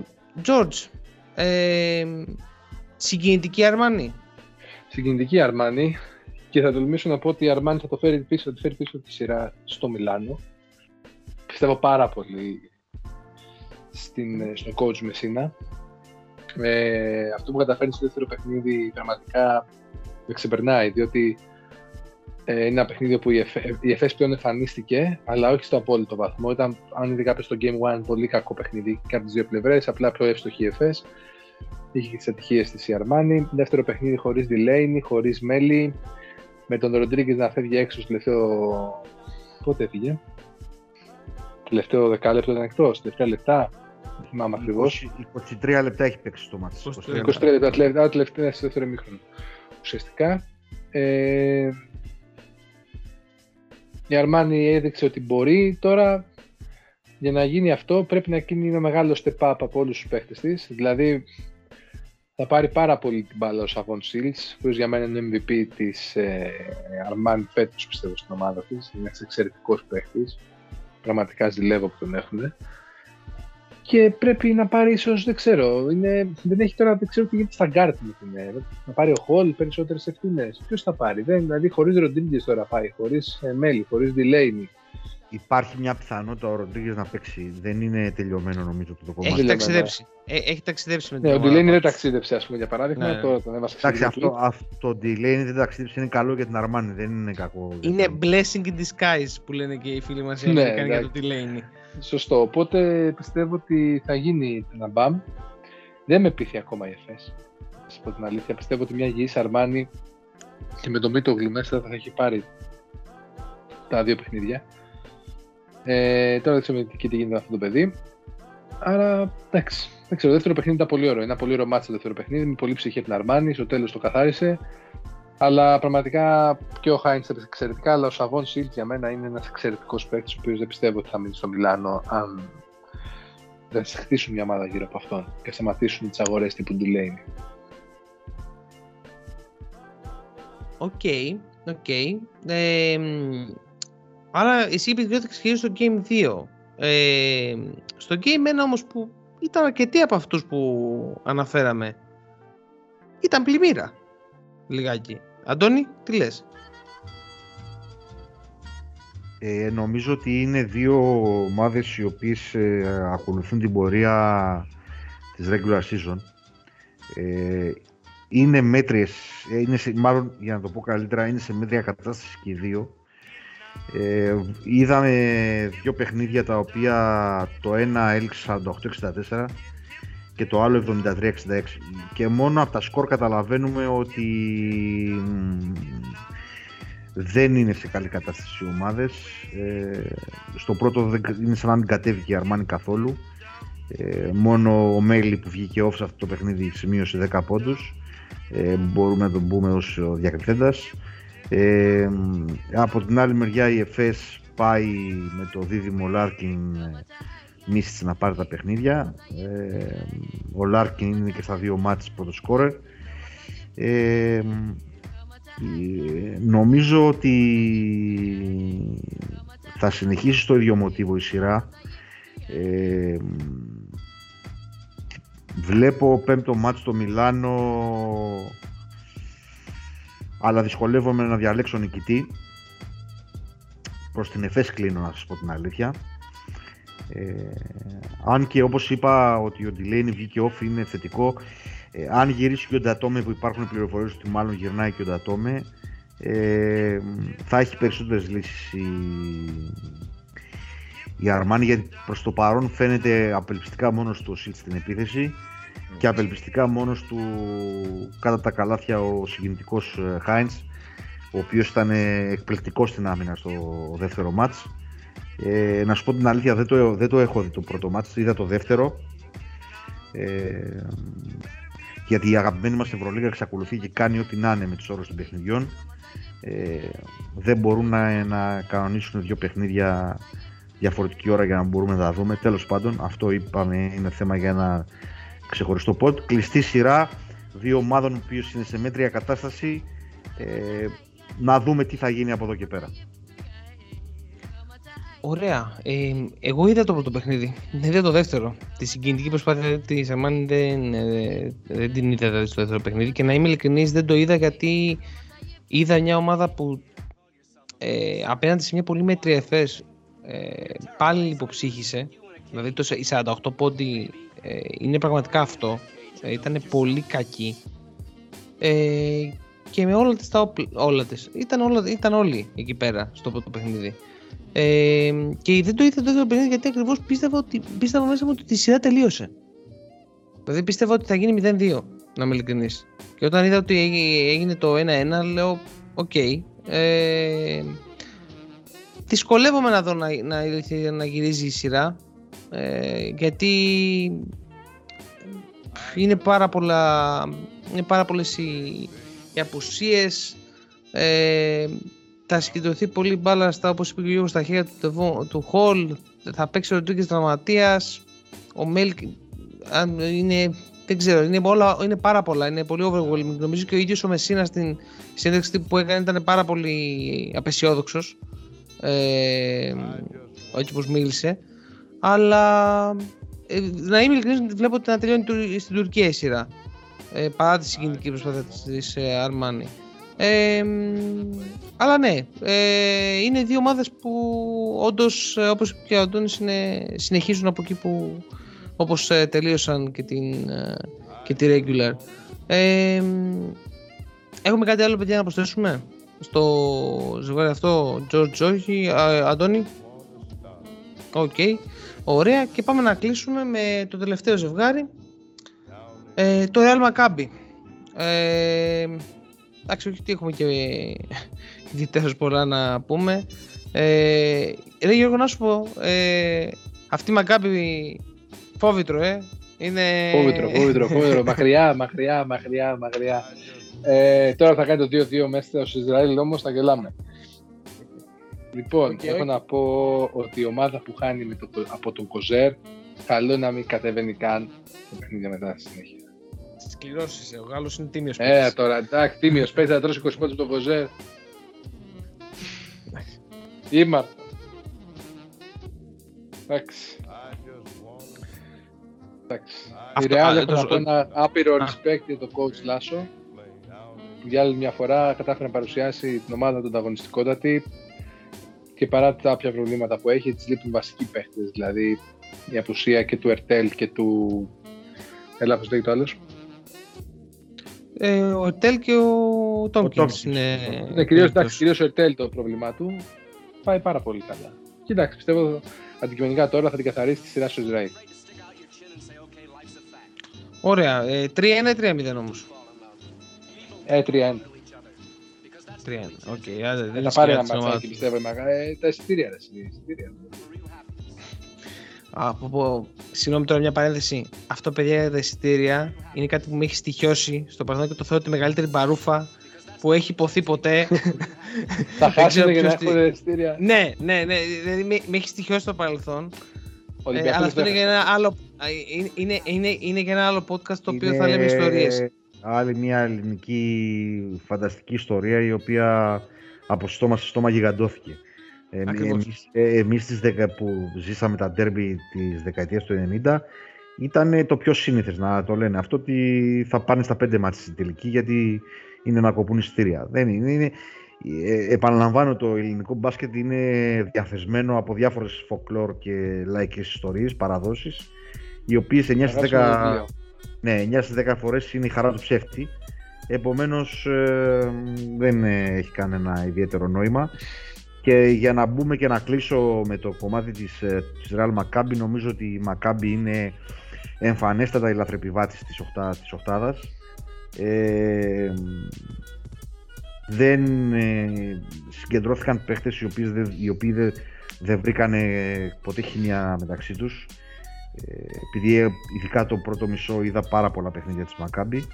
George, ε, συγκινητική Αρμάνι. Συγκινητική Αρμάνι και θα τολμήσω να πω ότι η Αρμάνι θα το φέρει πίσω, θα τη φέρει πίσω τη σειρά στο Μιλάνο. Πιστεύω πάρα πολύ στην, στον coach Μεσίνα. Ε, αυτό που καταφέρει στο δεύτερο παιχνίδι πραγματικά με ξεπερνάει, διότι ε, είναι ένα παιχνίδι που η ΕΦΕΣ πλέον εμφανίστηκε, αλλά όχι στο απόλυτο βαθμό. Ήταν, αν είδε κάποιο στο Game One, πολύ κακό παιχνίδι και από τι δύο πλευρέ. Απλά πιο εύστοχη η ΕΦΕΣ. Είχε και τι ατυχίε τη η Αρμάνη. Δεύτερο παιχνίδι χωρί Delaney, χωρί Μέλι. Με τον Ροντρίγκε να φεύγει έξω στο τελευταίο. Πότε έφυγε. Τελευταίο δεκάλεπτο ήταν εκτό, τελευταία λεπτά. Δεν θυμάμαι ακριβώ. 23 λεπτά έχει παίξει το μάτι. 23 λεπτά, τελευταία, τελευταία στο δεύτερο μήχρονο. Ουσιαστικά. Ε, η Αρμάνι έδειξε ότι μπορεί. Τώρα για να γίνει αυτό πρέπει να γίνει ένα μεγάλο step up από όλους τους παίχτες της. Δηλαδή θα πάρει πάρα πολύ την μπάλα ο Σαβόν Σιλντς, που για μένα είναι MVP της ε, Αρμάνι φέτος πιστεύω στην ομάδα της. Είναι ένας εξαιρετικός παίχτης. Πραγματικά ζηλεύω που τον έχουν και πρέπει να πάρει ίσως, δεν ξέρω, είναι, δεν έχει τώρα, δεν ξέρω τι γίνεται στα γκαρντ με την Να πάρει ο Χολ περισσότερες ευθύνες. Ποιος θα πάρει, δεν, δηλαδή χωρίς Ροντρίγκες τώρα πάει, χωρίς ε, Μέλι, χωρίς Δηλέινι. Υπάρχει μια πιθανότητα ο Ροντρίγκες να παίξει. Δεν είναι τελειωμένο νομίζω το κομμάτι. Έχει ταξιδέψει. Ε, έχει ταξιδέψει με την Ναι, ο Δηλέινι δεν ταξίδεψε, ας πούμε, για παράδειγμα. Ναι. Τώρα τον έβασε Εντάξει, αυτό, αυτό το Δηλέινι δεν ταξίδεψε. Είναι καλό για την Αρμάνη, δεν είναι κακό. Είναι blessing in disguise που λένε και οι φίλοι μας ναι, για το Δηλέινι. Σωστό. Οπότε πιστεύω ότι θα γίνει ένα μπαμ. Δεν με πείθει ακόμα η ΕΦΕΣ. Να σα πω την αλήθεια. Πιστεύω ότι μια υγιής Αρμάνι και με το Μίτο μέσα θα έχει πάρει τα δύο παιχνίδια. Ε, τώρα δεν ξέρω και τι γίνεται με αυτό το παιδί. Άρα εντάξει. Δεν ξέρω, το δεύτερο παιχνίδι ήταν πολύ ωραίο. Ένα πολύ ωραίο μάτσο το δεύτερο παιχνίδι. Με πολύ ψυχή την Αρμάνι. Στο τέλος το καθάρισε. Αλλά πραγματικά και ο Χάιντς εξαιρετικά, αλλά ο Σαββόν Σίλτς για μένα είναι ένας εξαιρετικός παίκτης, ο οποίος δεν πιστεύω ότι θα μείνει στο Μιλάνο αν δεν χτίσουν μια ομάδα γύρω από αυτόν και σταματήσουν τις αγορές τύπου Ντιλέινι. OK, OK. άρα εσύ είπε ότι θα στο Game 2. Ε, στο Game 1 όμως που ήταν αρκετοί από αυτούς που αναφέραμε ήταν πλημμύρα λιγάκι. Αντώνη, τι λες; Ε, νομίζω ότι είναι δύο ομάδες οι οποίες ε, ακολουθούν την πορεία της regular season. Ε, είναι μέτριες, ε, είναι σε, μάλλον για να το πω καλύτερα, είναι σε μέτρια κατάσταση και οι δύο. Ε, είδαμε δύο παιχνίδια τα οποία το ένα έλξε 48-64 και το άλλο 73-66 και μόνο από τα σκορ καταλαβαίνουμε ότι δεν είναι σε καλή κατάσταση οι ομάδες. Ε, στο πρώτο δεν είναι σαν να μην κατέβηκε η Αρμάνι καθόλου. Ε, μόνο ο Μέλι που βγήκε off σε αυτό το παιχνίδι σημείωσε 10 πόντους. Ε, μπορούμε να τον πούμε ως διακριθέντας. Ε, από την άλλη μεριά η ΕΦΕΣ πάει με το δίδυμο Λάρκιν Μίσιτς να πάρει τα παιχνίδια. Ε, ο Λάρκιν είναι και στα δύο μάτς πρώτο σκόρερ. Ε, νομίζω ότι θα συνεχίσει στο ίδιο μοτίβο η σειρά. Ε, βλέπω πέμπτο μάτς στο Μιλάνο αλλά δυσκολεύομαι να διαλέξω νικητή. Προς την ΕΦΕΣ κλείνω να σας πω την αλήθεια. Ε, αν και όπως είπα ότι ο Ντιλέινι βγήκε off είναι θετικό. Ε, αν γυρίσει και ο Ντατόμε που υπάρχουν πληροφορίες ότι μάλλον γυρνάει και ο Ντατόμε ε, θα έχει περισσότερες λύσεις η, η Αρμάνη γιατί προς το παρόν φαίνεται απελπιστικά μόνος του ο στην επίθεση και απελπιστικά μόνος του κατά τα καλάθια ο συγκινητικός Χάιντς ο οποίος ήταν εκπληκτικός στην άμυνα στο δεύτερο μάτς ε, να σου πω την αλήθεια, δεν το, δεν το έχω δει το πρώτο μάτς, είδα το δεύτερο. Ε, γιατί η αγαπημένη μας Ευρωλίγα εξακολουθεί και κάνει ό,τι να είναι με τους όρους των παιχνιδιών. Ε, δεν μπορούν να, να κανονίσουν δύο παιχνίδια διαφορετική ώρα για να μπορούμε να τα δούμε. Τέλος πάντων, αυτό είπαμε είναι θέμα για ένα ξεχωριστό πόντ. Κλειστή σειρά, δύο ομάδων που είναι σε μέτρια κατάσταση. Ε, να δούμε τι θα γίνει από εδώ και πέρα. Ωραία. Ε, εγώ είδα το πρώτο παιχνίδι. Δεν είδα το δεύτερο. Τη συγκινητική προσπάθεια της Αμάν δεν, ε, δεν την είδα δηλαδή, στο δεύτερο παιχνίδι. Και να είμαι ειλικρινής, δεν το είδα γιατί είδα μια ομάδα που ε, απέναντι σε μια πολύ μέτρια ΕΦΕΣ ε, πάλι υποψύχησε. Δηλαδή το, οι 48 πόντι ε, είναι πραγματικά αυτό. Ε, ήταν πολύ κακή. Ε, και με όλα τις, τα, όλα τις. Ήταν, όλα, ήταν όλοι εκεί πέρα στο πρώτο παιχνίδι. Ε, και δεν το ήθελα το δεύτερο παιχνίδι γιατί ακριβώς πίστευα, ότι, πίστευα μέσα μου ότι τη σειρά τελείωσε. Δηλαδή πίστευα ότι θα γίνει 0-2, να είμαι ειλικρινής. Και όταν είδα ότι έγινε το 1-1, λέω: OK. Okay, ε, δυσκολεύομαι να δω να, να, να γυρίζει η σειρά. Ε, γιατί είναι πάρα πολλά είναι πάρα πολλές οι, οι απουσίες ε, θα συγκεντρωθεί πολύ μπάλα στα όπως είπε ο Γιώργος στα χέρια του, του Χολ. Θα παίξει ο Τρίκης Δραματίας ο Μέλκ αν είναι δεν ξέρω, είναι, όλα, είναι πάρα πολλά, είναι πολύ overwhelming. Νομίζω και ο ίδιος ο Μεσίνα στην συνέντευξη που έκανε ήταν πάρα πολύ απεσιόδοξος. Ε, όχι πως μίλησε. Αλλά ε, να είμαι ειλικρινής βλέπω ότι να τελειώνει στην Τουρκία η σειρά. Ε, παρά τη συγκινητική προσπάθεια της ε, Αρμάνι αλλά ναι, ε, είναι δύο ομάδες που όντως ε, όπως και ο Αντώνης συνεχίζουν από εκεί που όπως ε, τελείωσαν και, την, και τη regular. έχουμε κάτι άλλο παιδιά να προσθέσουμε στο ζευγάρι αυτό, George όχι, Αντώνη; OK, okay. ωραία και πάμε να κλείσουμε με το τελευταίο ζευγάρι, το Real Maccabi. Εντάξει, όχι ότι έχουμε και ιδιαίτερα πολλά να πούμε. Ε, ρε Γιώργο, να σου πω, ε, αυτή η Μακάπη φόβητρο, ε. Είναι... Φόβητρο, φόβητρο, φόβητρο. μακριά, μακριά, μακριά, μακριά. Ε, τώρα θα κάνει το 2-2 μέσα στο Ισραήλ, όμω θα γελάμε. Λοιπόν, okay. έχω να πω ότι η ομάδα που χάνει με το, από τον Κοζέρ, καλό να μην κατεβαίνει καν το παιχνίδι μετά στη συνέχεια. Σκληρό είσαι. Ο Γάλλος είναι τίμιος Ε, τώρα εντάξει, τίμιος παίζει να τρώσει 20 πόντους τον Βοζέρ. Είμαι. Εντάξει. Εντάξει. Η Real έχω ένα άπειρο respect για τον coach Λάσο που για άλλη μια φορά κατάφερε να παρουσιάσει την ομάδα του ανταγωνιστικότατη και παρά τα όποια προβλήματα που έχει, τη λείπουν βασικοί παίχτε. Δηλαδή η απουσία και του Ερτέλ και του. Έλα, πώ λέγεται το άλλο. Ε, ο Ερτέλ και ο Τόμκινς είναι... Ναι, κυρίως, εντάξει, κυρίως ο Ερτέλ το πρόβλημά του πάει πάρα πολύ καλά. Κοιτάξτε, πιστεύω αντικειμενικά τώρα θα την καθαρίσει τη σειρά στο Ισραήλ. Ωραία. Ε, 3-1 ή 3-0 όμως; Ε, 3-1. 3-1. OK. Okay, δεν θα πάρει ένα ματσάκι πιστεύω. Ε, τα εισιτήρια, τα εισιτήρια. Από, συγγνώμη τώρα μια παρένθεση. Αυτό παιδιά τα εισιτήρια είναι κάτι που με έχει στοιχειώσει στο παρελθόν και το θεωρώ τη μεγαλύτερη μπαρούφα που έχει ειπωθεί ποτέ. Θα χάσετε για να έχω εισιτήρια. Ναι, ναι, ναι. Δηλαδή με, με έχει στοιχειώσει στο παρελθόν. Ε, αλλά αυτό είναι για, ένα άλλο, είναι, είναι, είναι για ένα άλλο podcast το οποίο θα λέμε ιστορίες. Άλλη μια ελληνική φανταστική ιστορία η οποία από στόμα σε στόμα γιγαντώθηκε. Εμείς, ε, εμείς τις 10 που ζήσαμε τα ντέρμπι της δεκαετίας του 90 ήταν το πιο σύνηθες να το λένε αυτό ότι θα πάνε στα πέντε μάτια στην τελική γιατί είναι να κοπούν εισιτήρια. Δεν είναι, είναι, ε, επαναλαμβάνω το ελληνικό μπάσκετ είναι διαθεσμένο από διάφορες φοκλόρ και λαϊκές ιστορίες, παραδόσεις οι οποίες 9 στις 10, ναι, 9 στις 10 φορές είναι η χαρά του ψεύτη. Επομένως ε, δεν έχει κανένα ιδιαίτερο νόημα και για να μπούμε και να κλείσω με το κομμάτι της, ε, της Real Maccabi νομίζω ότι η Maccabi είναι εμφανέστατα η λαθρεπιβάτης της, οχτά, της οχτάδας ε, δεν ε, συγκεντρώθηκαν παίχτες οι, οποίες, οι οποίοι δεν, δεν βρήκαν ποτέ χημία μεταξύ τους. Ε, επειδή ε, ειδικά το πρώτο μισό είδα πάρα πολλά παιχνίδια της Μακάμπη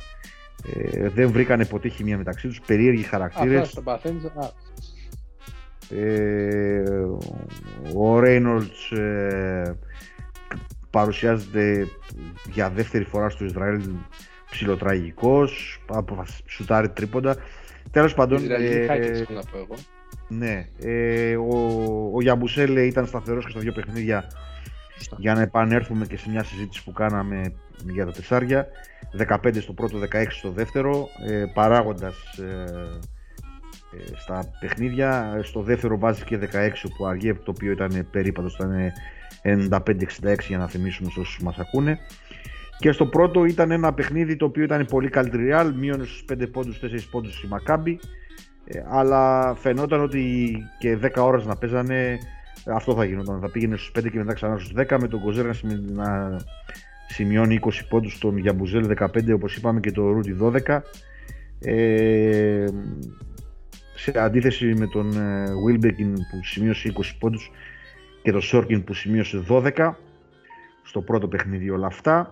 ε, δεν βρήκανε ποτέ χημία μεταξύ τους, περίεργοι χαρακτήρες ε, ο Ρέινολτς ε, παρουσιάζεται για δεύτερη φορά στο Ισραήλ ψιλοτραγικός, σουτάρει τρίποντα. Τέλος πάντων... Ε, να πω εγώ. Ναι, ε, ο, ο Γιαμπουσέλ ήταν σταθερός και στα δύο παιχνίδια για να επανέλθουμε και σε μια συζήτηση που κάναμε για τα τεσσάρια 15 στο πρώτο, 16 στο δεύτερο ε, παράγοντας ε, ε, στα παιχνίδια. Στο δεύτερο βάζει και 16 που αργεί το οποίο ήταν περίπατος ήταν 95-66 για να θυμίσουμε σε όσους μας ακούνε. Και στο πρώτο ήταν ένα παιχνίδι το οποίο ήταν πολύ καλύτερη Real, μείωνε στους 5 πόντους, 4 πόντους η Μακάμπη ε, αλλά φαινόταν ότι και 10 ώρες να παίζανε αυτό θα γινόταν. Θα πήγαινε στους 5 και μετά ξανά στους 10 με τον Κοζέρ να, σημειώνει 20 πόντους στον Γιαμπουζέλ 15 όπως είπαμε και το Ρούτι 12 ε, σε αντίθεση με τον Βίλμπεκιν που σημείωσε 20 πόντους και τον Σόρκιν που σημείωσε 12 στο πρώτο παιχνίδι όλα αυτά.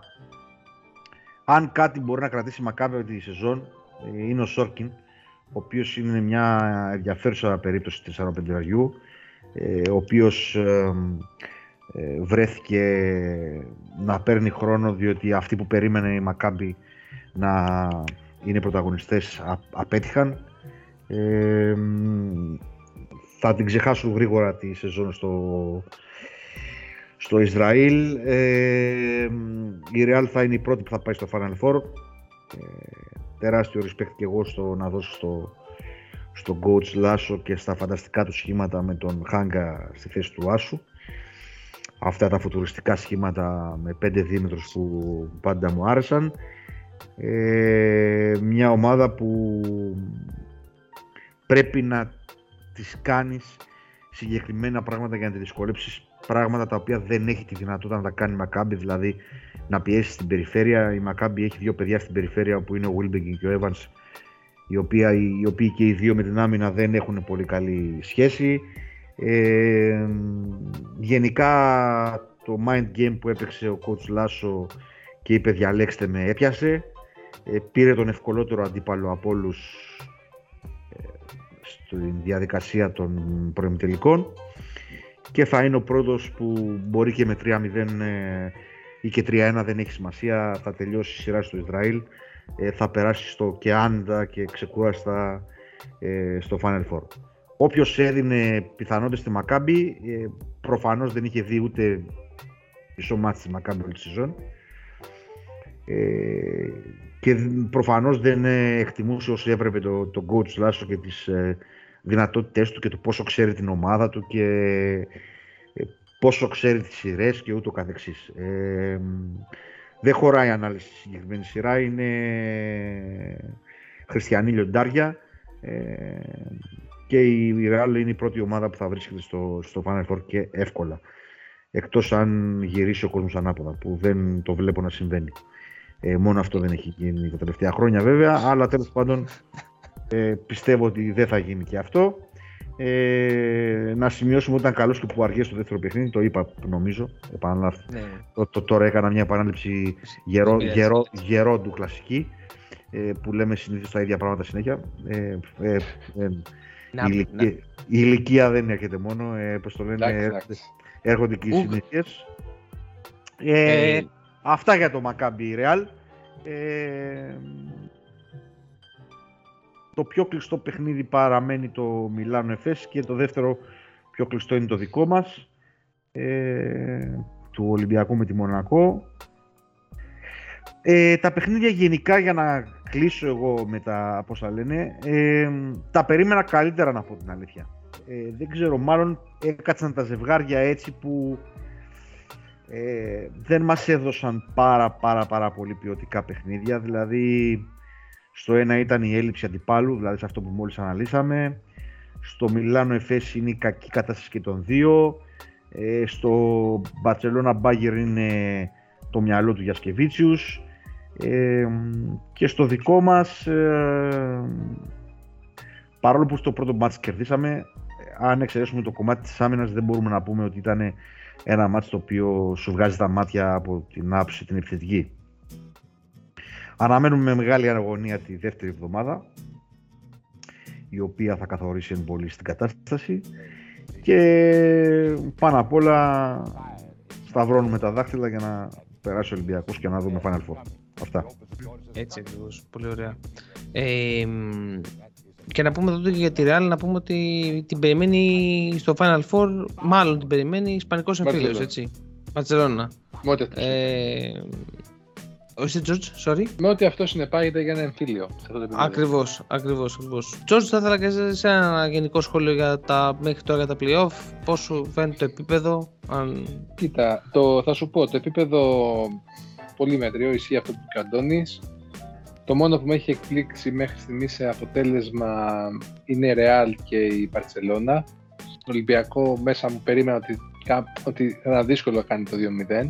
Αν κάτι μπορεί να κρατήσει μακάβια τη σεζόν ε, είναι ο Σόρκιν ο οποίος είναι μια ενδιαφέρουσα περίπτωση 4-5 ε, ο οποίος ε, βρέθηκε να παίρνει χρόνο διότι αυτοί που περίμενε η Μακάμπη να είναι πρωταγωνιστές απέτυχαν θα την ξεχάσω γρήγορα τη σεζόν στο, στο Ισραήλ. η Real θα είναι η πρώτη που θα πάει στο Final Four. Ε, τεράστιο respect και εγώ στο να δώσω στο, στο coach Λάσο και στα φανταστικά του σχήματα με τον Χάγκα στη θέση του Άσου. Αυτά τα φουτουριστικά σχήματα με πέντε δίμετρους που πάντα μου άρεσαν. Ε, μια ομάδα που πρέπει να τις κάνεις συγκεκριμένα πράγματα για να τη δυσκολέψεις. Πράγματα τα οποία δεν έχει τη δυνατότητα να τα κάνει η Μακάμπη δηλαδή να πιέσεις στην περιφέρεια. Η Μακάμπη έχει δύο παιδιά στην περιφέρεια που είναι ο Wilbekin και ο Evans οι, οποία, οι οποίοι και οι δύο με την άμυνα δεν έχουν πολύ καλή σχέση. Ε, γενικά το mind game που έπαιξε ο coach Λάσο και είπε διαλέξτε με έπιασε. Ε, πήρε τον ευκολότερο αντίπαλο από όλους στη διαδικασία των προεμιτελικών και θα είναι ο πρώτος που μπορεί και με 3-0 ε, ή και 3-1 δεν έχει σημασία, θα τελειώσει η σειρά στο Ισραήλ, ε, θα περάσει στο και άντα και ξεκούραστα ε, στο Final Four. Όποιος έδινε πιθανότητες στη Μακάμπη, προφανώς δεν είχε δει ούτε μισό μάτι στη Μακάμπη όλη τη σεζόν και προφανώς δεν εκτιμούσε όσο έπρεπε το, το coach Λάσο και τις δυνατότητές του και το πόσο ξέρει την ομάδα του και ε, πόσο ξέρει τις σειρές και ούτω καθεξής. Ε, δεν χωράει ανάλυση στη συγκεκριμένη σειρά, είναι χριστιανή λιοντάρια ε, και η Real είναι η πρώτη ομάδα που θα βρίσκεται στο, στο Final Four και εύκολα. Εκτός αν γυρίσει ο κόσμος ανάποδα, που δεν το βλέπω να συμβαίνει. Ε, μόνο αυτό δεν έχει γίνει τα τελευταία χρόνια βέβαια, αλλά τέλος πάντων ε, πιστεύω ότι δεν θα γίνει και αυτό. Ε, να σημειώσουμε ότι ήταν καλός και που αργεί στο δεύτερο παιχνίδι, το είπα νομίζω. Ναι. Το, το, τώρα έκανα μια επανάληψη γερό, γερό, γερό του κλασική ε, που λέμε συνήθως τα ίδια πράγματα συνέχεια. Ε, ε, ε, να, η, ηλικία, η, ηλικία, δεν έρχεται μόνο, ε, πώς το λένε, έρχονται, έρχονται και οι συνήθειες. Ε, ε, αυτά για το Maccabi Real. Ε, το πιο κλειστό παιχνίδι παραμένει το Μιλάνο Εφές και το δεύτερο πιο κλειστό είναι το δικό μας ε, του Ολυμπιακού με τη Μονακό Ε, τα παιχνίδια γενικά για να κλείσω εγώ με τα πώς λένε, ε, τα περίμενα καλύτερα να πω την αλήθεια. Ε, δεν ξέρω, μάλλον έκατσαν τα ζευγάρια έτσι που ε, δεν μας έδωσαν πάρα πάρα πάρα πολύ ποιοτικά παιχνίδια. Δηλαδή στο ένα ήταν η έλλειψη αντιπάλου, δηλαδή σε αυτό που μόλις αναλύσαμε. Στο Μιλάνο Εφές είναι η κακή κατάσταση και των δύο. Ε, στο Μπαρτσελώνα Μπάγκερ είναι το μυαλό του Γιασκεβίτσιους. Ε, και στο δικό μας, ε, παρόλο που στο πρώτο μάτς κερδίσαμε, αν εξαιρέσουμε το κομμάτι της άμυνας δεν μπορούμε να πούμε ότι ήταν ένα μάτς το οποίο σου βγάζει τα μάτια από την άψη την επιθετική. Αναμένουμε με μεγάλη αγωνία τη δεύτερη εβδομάδα η οποία θα καθορίσει εν πολύ στην κατάσταση και πάνω απ' όλα σταυρώνουμε τα δάχτυλα για να περάσει ο Ολυμπιακός και να δούμε Final Four. Αυτά. Έτσι ακριβώς. Πολύ ωραία. Ε, και να πούμε τότε για τη Real, να πούμε ότι την περιμένει στο Final Four, μάλλον την περιμένει Ισπανικός εμφύλιος, έτσι. Μπαρτσελώνα. Ε, όχι, Τζορτζ, sorry. Με ότι αυτό συνεπάγεται για ένα εμφύλιο. Ακριβώς, ακριβώς. Τζορτζ, θα ήθελα και σε ένα γενικό σχόλιο για τα μέχρι τώρα για τα playoff. Πώς σου φαίνεται το επίπεδο, αν... Κοίτα, το, θα σου πω, το επίπεδο πολύ μετριό, ισχύει αυτό που είπε Το μόνο που με έχει εκπλήξει μέχρι στιγμής σε αποτέλεσμα είναι η Real και η Barcelona. Το Ολυμπιακό μέσα μου περίμενα ότι, ότι θα ήταν δύσκολο να κάνει το 2-0.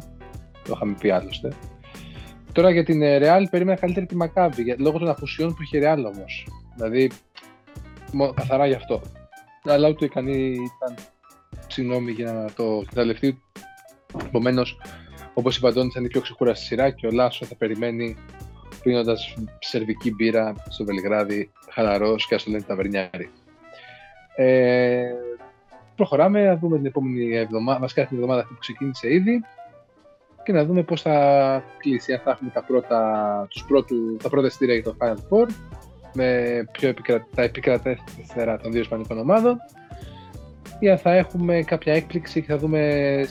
Το είχαμε πει άλλωστε. Τώρα για την ε, Real περίμενα καλύτερη τη Μακάβη λόγω των απουσιών που είχε η Real όμως. Δηλαδή, καθαρά γι' αυτό. Αλλά ούτε ικανή ήταν συγγνώμη για να το εκμεταλλευτεί. Επομένως, όπως είπα, Αντώνη θα είναι πιο ξεκούραστη σειρά και ο Λάσο θα περιμένει πίνοντας σερβική μπύρα στο Βελιγράδι, χαλαρός και α το λένε ταβερνιάρι. Ε, προχωράμε να δούμε την επόμενη εβδομάδα, βασικά την εβδομάδα που ξεκίνησε ήδη και να δούμε πώς θα κλείσει, αν θα έχουμε τα πρώτα, τους πρώτου, τα πρώτα εστία για το Final Four με πιο επικρα... τα επικρατέστερα των δύο Ισπανικών ομάδων ή αν θα έχουμε κάποια έκπληξη και θα δούμε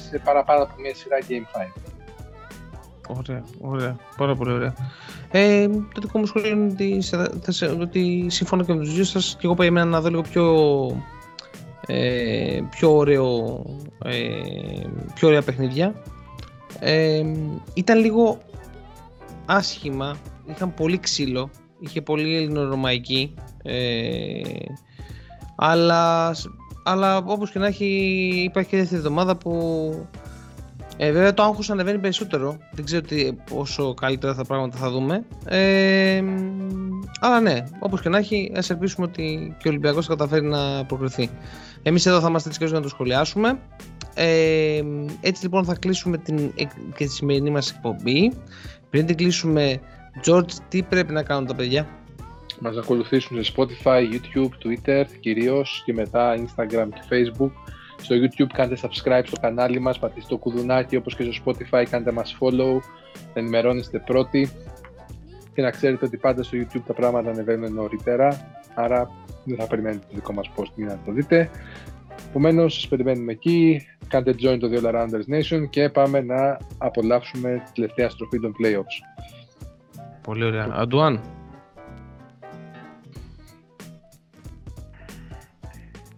σε παραπάνω από μια σειρά Game 5. Ωραία, ωραία, πάρα πολύ ωραία. Ε, το δικό μου σχόλιο είναι ότι, θα, ότι συμφωνώ και με τους δύο σας και εγώ περιμένω να δω λίγο πιο, ε, πιο, ωραίο, ε, πιο ωραία παιχνίδια ήταν λίγο άσχημα, είχαν πολύ ξύλο, είχε πολύ ελληνορωμαϊκή, ε, αλλά, αλλά όπως και να έχει υπάρχει και δεύτερη εβδομάδα που ε, βέβαια το άγχος ανεβαίνει περισσότερο, δεν ξέρω τι, πόσο καλύτερα θα πράγματα θα δούμε, ε, αλλά ναι, όπως και να έχει, ας ελπίσουμε ότι και ο Ολυμπιακός θα καταφέρει να προκριθεί. Εμείς εδώ θα είμαστε έτσι για να το σχολιάσουμε. Ε, έτσι λοιπόν θα κλείσουμε την, και τη σημερινή μας εκπομπή. Πριν την κλείσουμε, George, τι πρέπει να κάνουν τα παιδιά; Μας ακολουθήσουν σε Spotify, YouTube, Twitter κυρίως και μετά Instagram και Facebook. Στο YouTube κάντε subscribe στο κανάλι μας, πατήστε το κουδουνάκι όπως και στο Spotify κάντε μας follow, ενημερώνεστε πρώτοι και να ξέρετε ότι πάντα στο YouTube τα πράγματα ανεβαίνουν νωρίτερα, άρα δεν θα περιμένετε το δικό μας post για να το δείτε. Επομένως, σας περιμένουμε εκεί. Κάντε join το The All Arounders Nation και πάμε να απολαύσουμε τη τελευταία στροφή των playoffs. Πολύ ωραία. Αντουάν.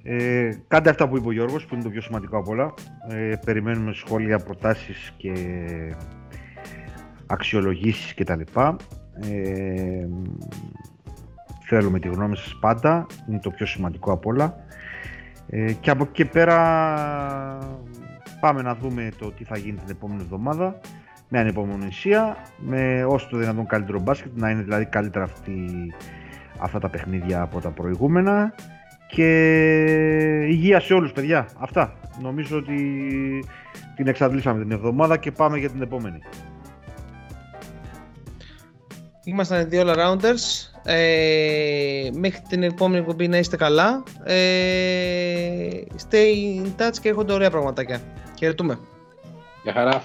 Ε, κάντε αυτά που είπε ο Γιώργος, που είναι το πιο σημαντικό από όλα. Ε, περιμένουμε σχόλια, προτάσεις και αξιολογήσεις κτλ. Ε, θέλουμε τη γνώμη σας πάντα, είναι το πιο σημαντικό από όλα. Ε, και από εκεί και πέρα πάμε να δούμε το τι θα γίνει την επόμενη εβδομάδα με ανυπομονησία, με όσο το δυνατόν καλύτερο μπάσκετ, να είναι δηλαδή καλύτερα αυτή, αυτά τα παιχνίδια από τα προηγούμενα και υγεία σε όλους παιδιά. Αυτά. Νομίζω ότι την εξαντλήσαμε την εβδομάδα και πάμε για την επόμενη. Ήμασταν δύο all-rounders. Ε, μέχρι την επόμενη εκπομπή να είστε καλά. Ε, stay in touch και έχονται ωραία πραγματάκια. Χαιρετούμε. Γεια χαρά.